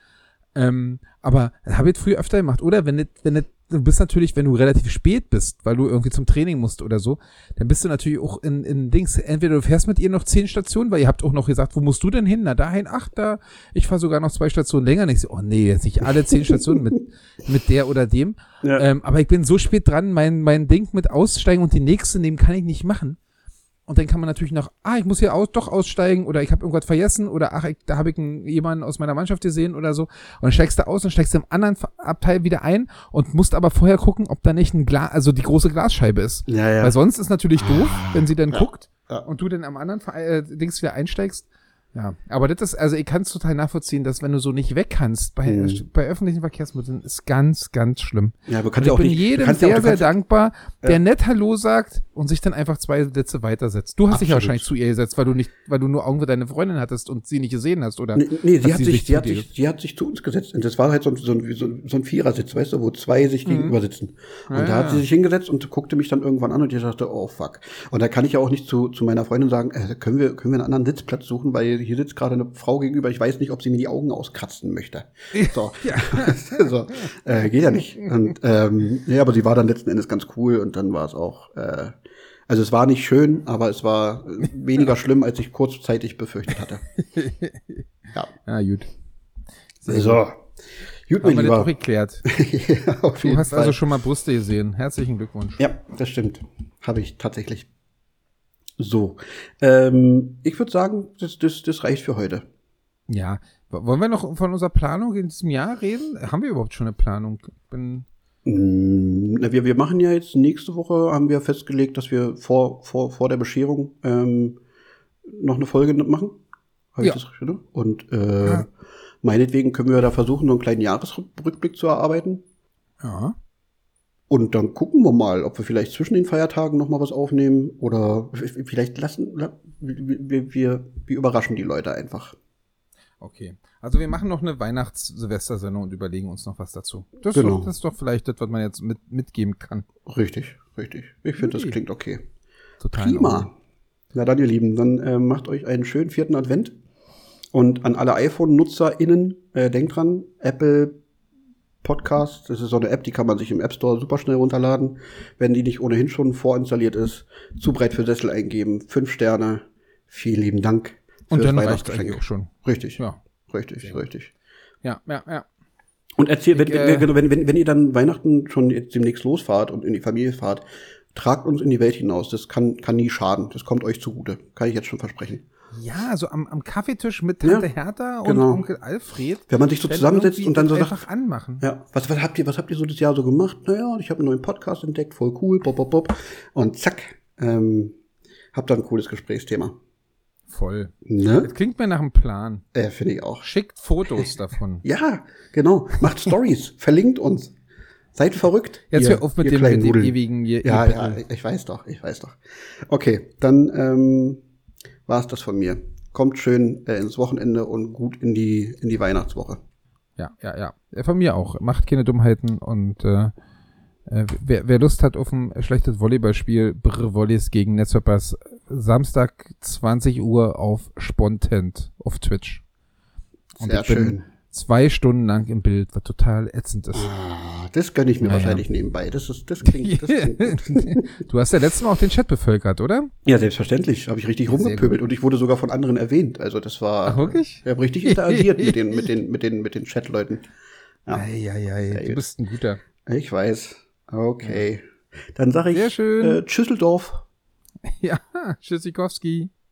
Ähm, aber habe ich früher öfter gemacht. Oder wenn, wenn du bist natürlich, wenn du relativ spät bist, weil du irgendwie zum Training musst oder so, dann bist du natürlich auch in, in Dings, entweder du fährst mit ihr noch zehn Stationen, weil ihr habt auch noch gesagt, wo musst du denn hin? Na, dahin, ach, da, ich fahre sogar noch zwei Stationen länger. Und ich so, oh nee, jetzt nicht alle zehn Stationen mit, mit der oder dem. Ja. Ähm, aber ich bin so spät dran, mein, mein Ding mit aussteigen und die nächste nehmen kann ich nicht machen. Und dann kann man natürlich noch, ah, ich muss hier aus, doch aussteigen oder ich habe irgendwas vergessen oder ach, ich, da habe ich einen, jemanden aus meiner Mannschaft gesehen oder so. Und dann steigst du aus und steigst im anderen Abteil wieder ein und musst aber vorher gucken, ob da nicht ein Glas, also die große Glasscheibe ist. Ja, ja. Weil sonst ist natürlich doof, wenn sie dann ja, guckt ja. und du dann am anderen äh, Dings wieder einsteigst. Ja, aber das ist, also ich kann es total nachvollziehen, dass wenn du so nicht weg kannst bei, hm. bei öffentlichen Verkehrsmitteln, ist ganz, ganz schlimm. Ja, du kannst ich auch bin nicht, jedem sehr, ja sehr dankbar, der ja. nett Hallo sagt und sich dann einfach zwei Sätze weitersetzt. Du hast Absolut. dich ja wahrscheinlich zu ihr gesetzt, weil du nicht, weil du nur Augen für deine Freundin hattest und sie nicht gesehen hast, oder? Nee, nee sie hat sich, sie hat sich, sie hat sich zu uns gesetzt. Und das war halt so, so, so, so ein Vierersitz, weißt du, wo zwei sich mhm. gegenüber sitzen. Und ja, da hat sie sich hingesetzt und guckte mich dann irgendwann an und ich dachte, oh fuck. Und da kann ich ja auch nicht zu, zu meiner Freundin sagen, äh, können wir, können wir einen anderen Sitzplatz suchen, weil hier sitzt gerade eine Frau gegenüber, ich weiß nicht, ob sie mir die Augen auskratzen möchte. So, Ja. so äh, geht ja nicht. Und, ähm, ja, aber sie war dann letzten Endes ganz cool und dann war es auch, äh, also es war nicht schön, aber es war äh, weniger schlimm, als ich kurzzeitig befürchtet hatte. Ja. Ja, gut. So. Gut, Haben mein wir das auch Lieber. geklärt. ja, Du hast Fall. also schon mal Brüste gesehen. Herzlichen Glückwunsch. Ja, das stimmt. Habe ich tatsächlich. So. Ähm, ich würde sagen, das, das, das reicht für heute. Ja. Wollen wir noch von unserer Planung in diesem Jahr reden? Haben wir überhaupt schon eine Planung? Bin Mm, na, Wir, wir machen ja jetzt nächste Woche, haben wir festgelegt, dass wir vor, vor, vor der Bescherung ähm, noch eine Folge machen. Hab Ja. das richtig, ne? Und äh, Ja. meinetwegen können wir da versuchen, so einen kleinen Jahresrückblick zu erarbeiten. ja. Und dann gucken wir mal, ob wir vielleicht zwischen den Feiertagen noch mal was aufnehmen oder vielleicht lassen, la- wir, wir, wir, überraschen die Leute einfach. Okay. Also wir machen noch eine Weihnachts-Silvester-Sendung und überlegen uns noch was dazu. Das, ist Genau. doch, das ist doch vielleicht das, was man jetzt mit, mitgeben kann. Richtig, richtig. Ich finde, das Okay. klingt okay. Total. Prima. Na dann, ihr Lieben, dann äh, macht euch einen schönen vierten Advent. Und an alle iPhone-NutzerInnen, äh, denkt dran, Apple Podcast, das ist so eine App, die kann man sich im App Store super schnell runterladen. Wenn die nicht ohnehin schon vorinstalliert ist, zu breit für Sessel eingeben, fünf Sterne, vielen lieben Dank. Und dann reicht eigentlich auch schon. Richtig, Ja. richtig, richtig. Ja, ja, ja. Und erzählt, wenn, äh, wenn, wenn, wenn, wenn ihr dann Weihnachten schon jetzt demnächst losfahrt und in die Familie fahrt, tragt uns in die Welt hinaus. Das kann, kann nie schaden. Das kommt euch zugute. Kann ich jetzt schon versprechen. Ja, also am, am Kaffeetisch mit Tante Ja, Hertha und genau. Onkel Alfred. Wenn man sich so zusammensetzt und dann so sagt, einfach anmachen. ja, was, was habt ihr, was habt ihr so das Jahr so gemacht? Naja, ich habe einen neuen Podcast entdeckt, voll cool, bob, bob, bob. Und zack, ähm, habt dann ein cooles Gesprächsthema. Voll. Ne? Das klingt mir nach einem Plan. Äh, finde ich auch. Schickt Fotos davon. Ja, genau. Macht Stories, verlinkt uns. Seid verrückt. Jetzt ihr- hör auf mit ihr dem, mit dem ewigen hier. Ja, hier ja, ich weiß doch, ich weiß doch. Okay, dann ähm, war's das von mir. Kommt schön äh, ins Wochenende und gut in die in die Weihnachtswoche. Ja, ja, ja. Ja, Von mir auch. Macht keine Dummheiten und äh, äh, wer, wer Lust hat auf ein schlechtes Volleyballspiel, Brr Volleys gegen Netzwerkers, Samstag 20 Uhr auf Spontent auf Twitch. Und Sehr schön. Zwei Stunden lang im Bild, was total ätzend ist. Ah, das gönne ich mir Naja. wahrscheinlich nebenbei. Das ist das klingt, das klingt gut. du hast ja letztes Mal auch den Chat bevölkert, oder? Ja, selbstverständlich. Habe ich richtig rumgepöbelt und ich wurde sogar von anderen erwähnt. Also das war Ach, wirklich? Ich habe richtig interagiert mit den mit den mit den mit den Chatleuten. Ja. Eieiei, Sehr du gut. bist ein guter. Ich weiß. Okay. Dann sage ich Sehr schön. Äh, Tschüsseldorf. Ja, Tschüssikowski.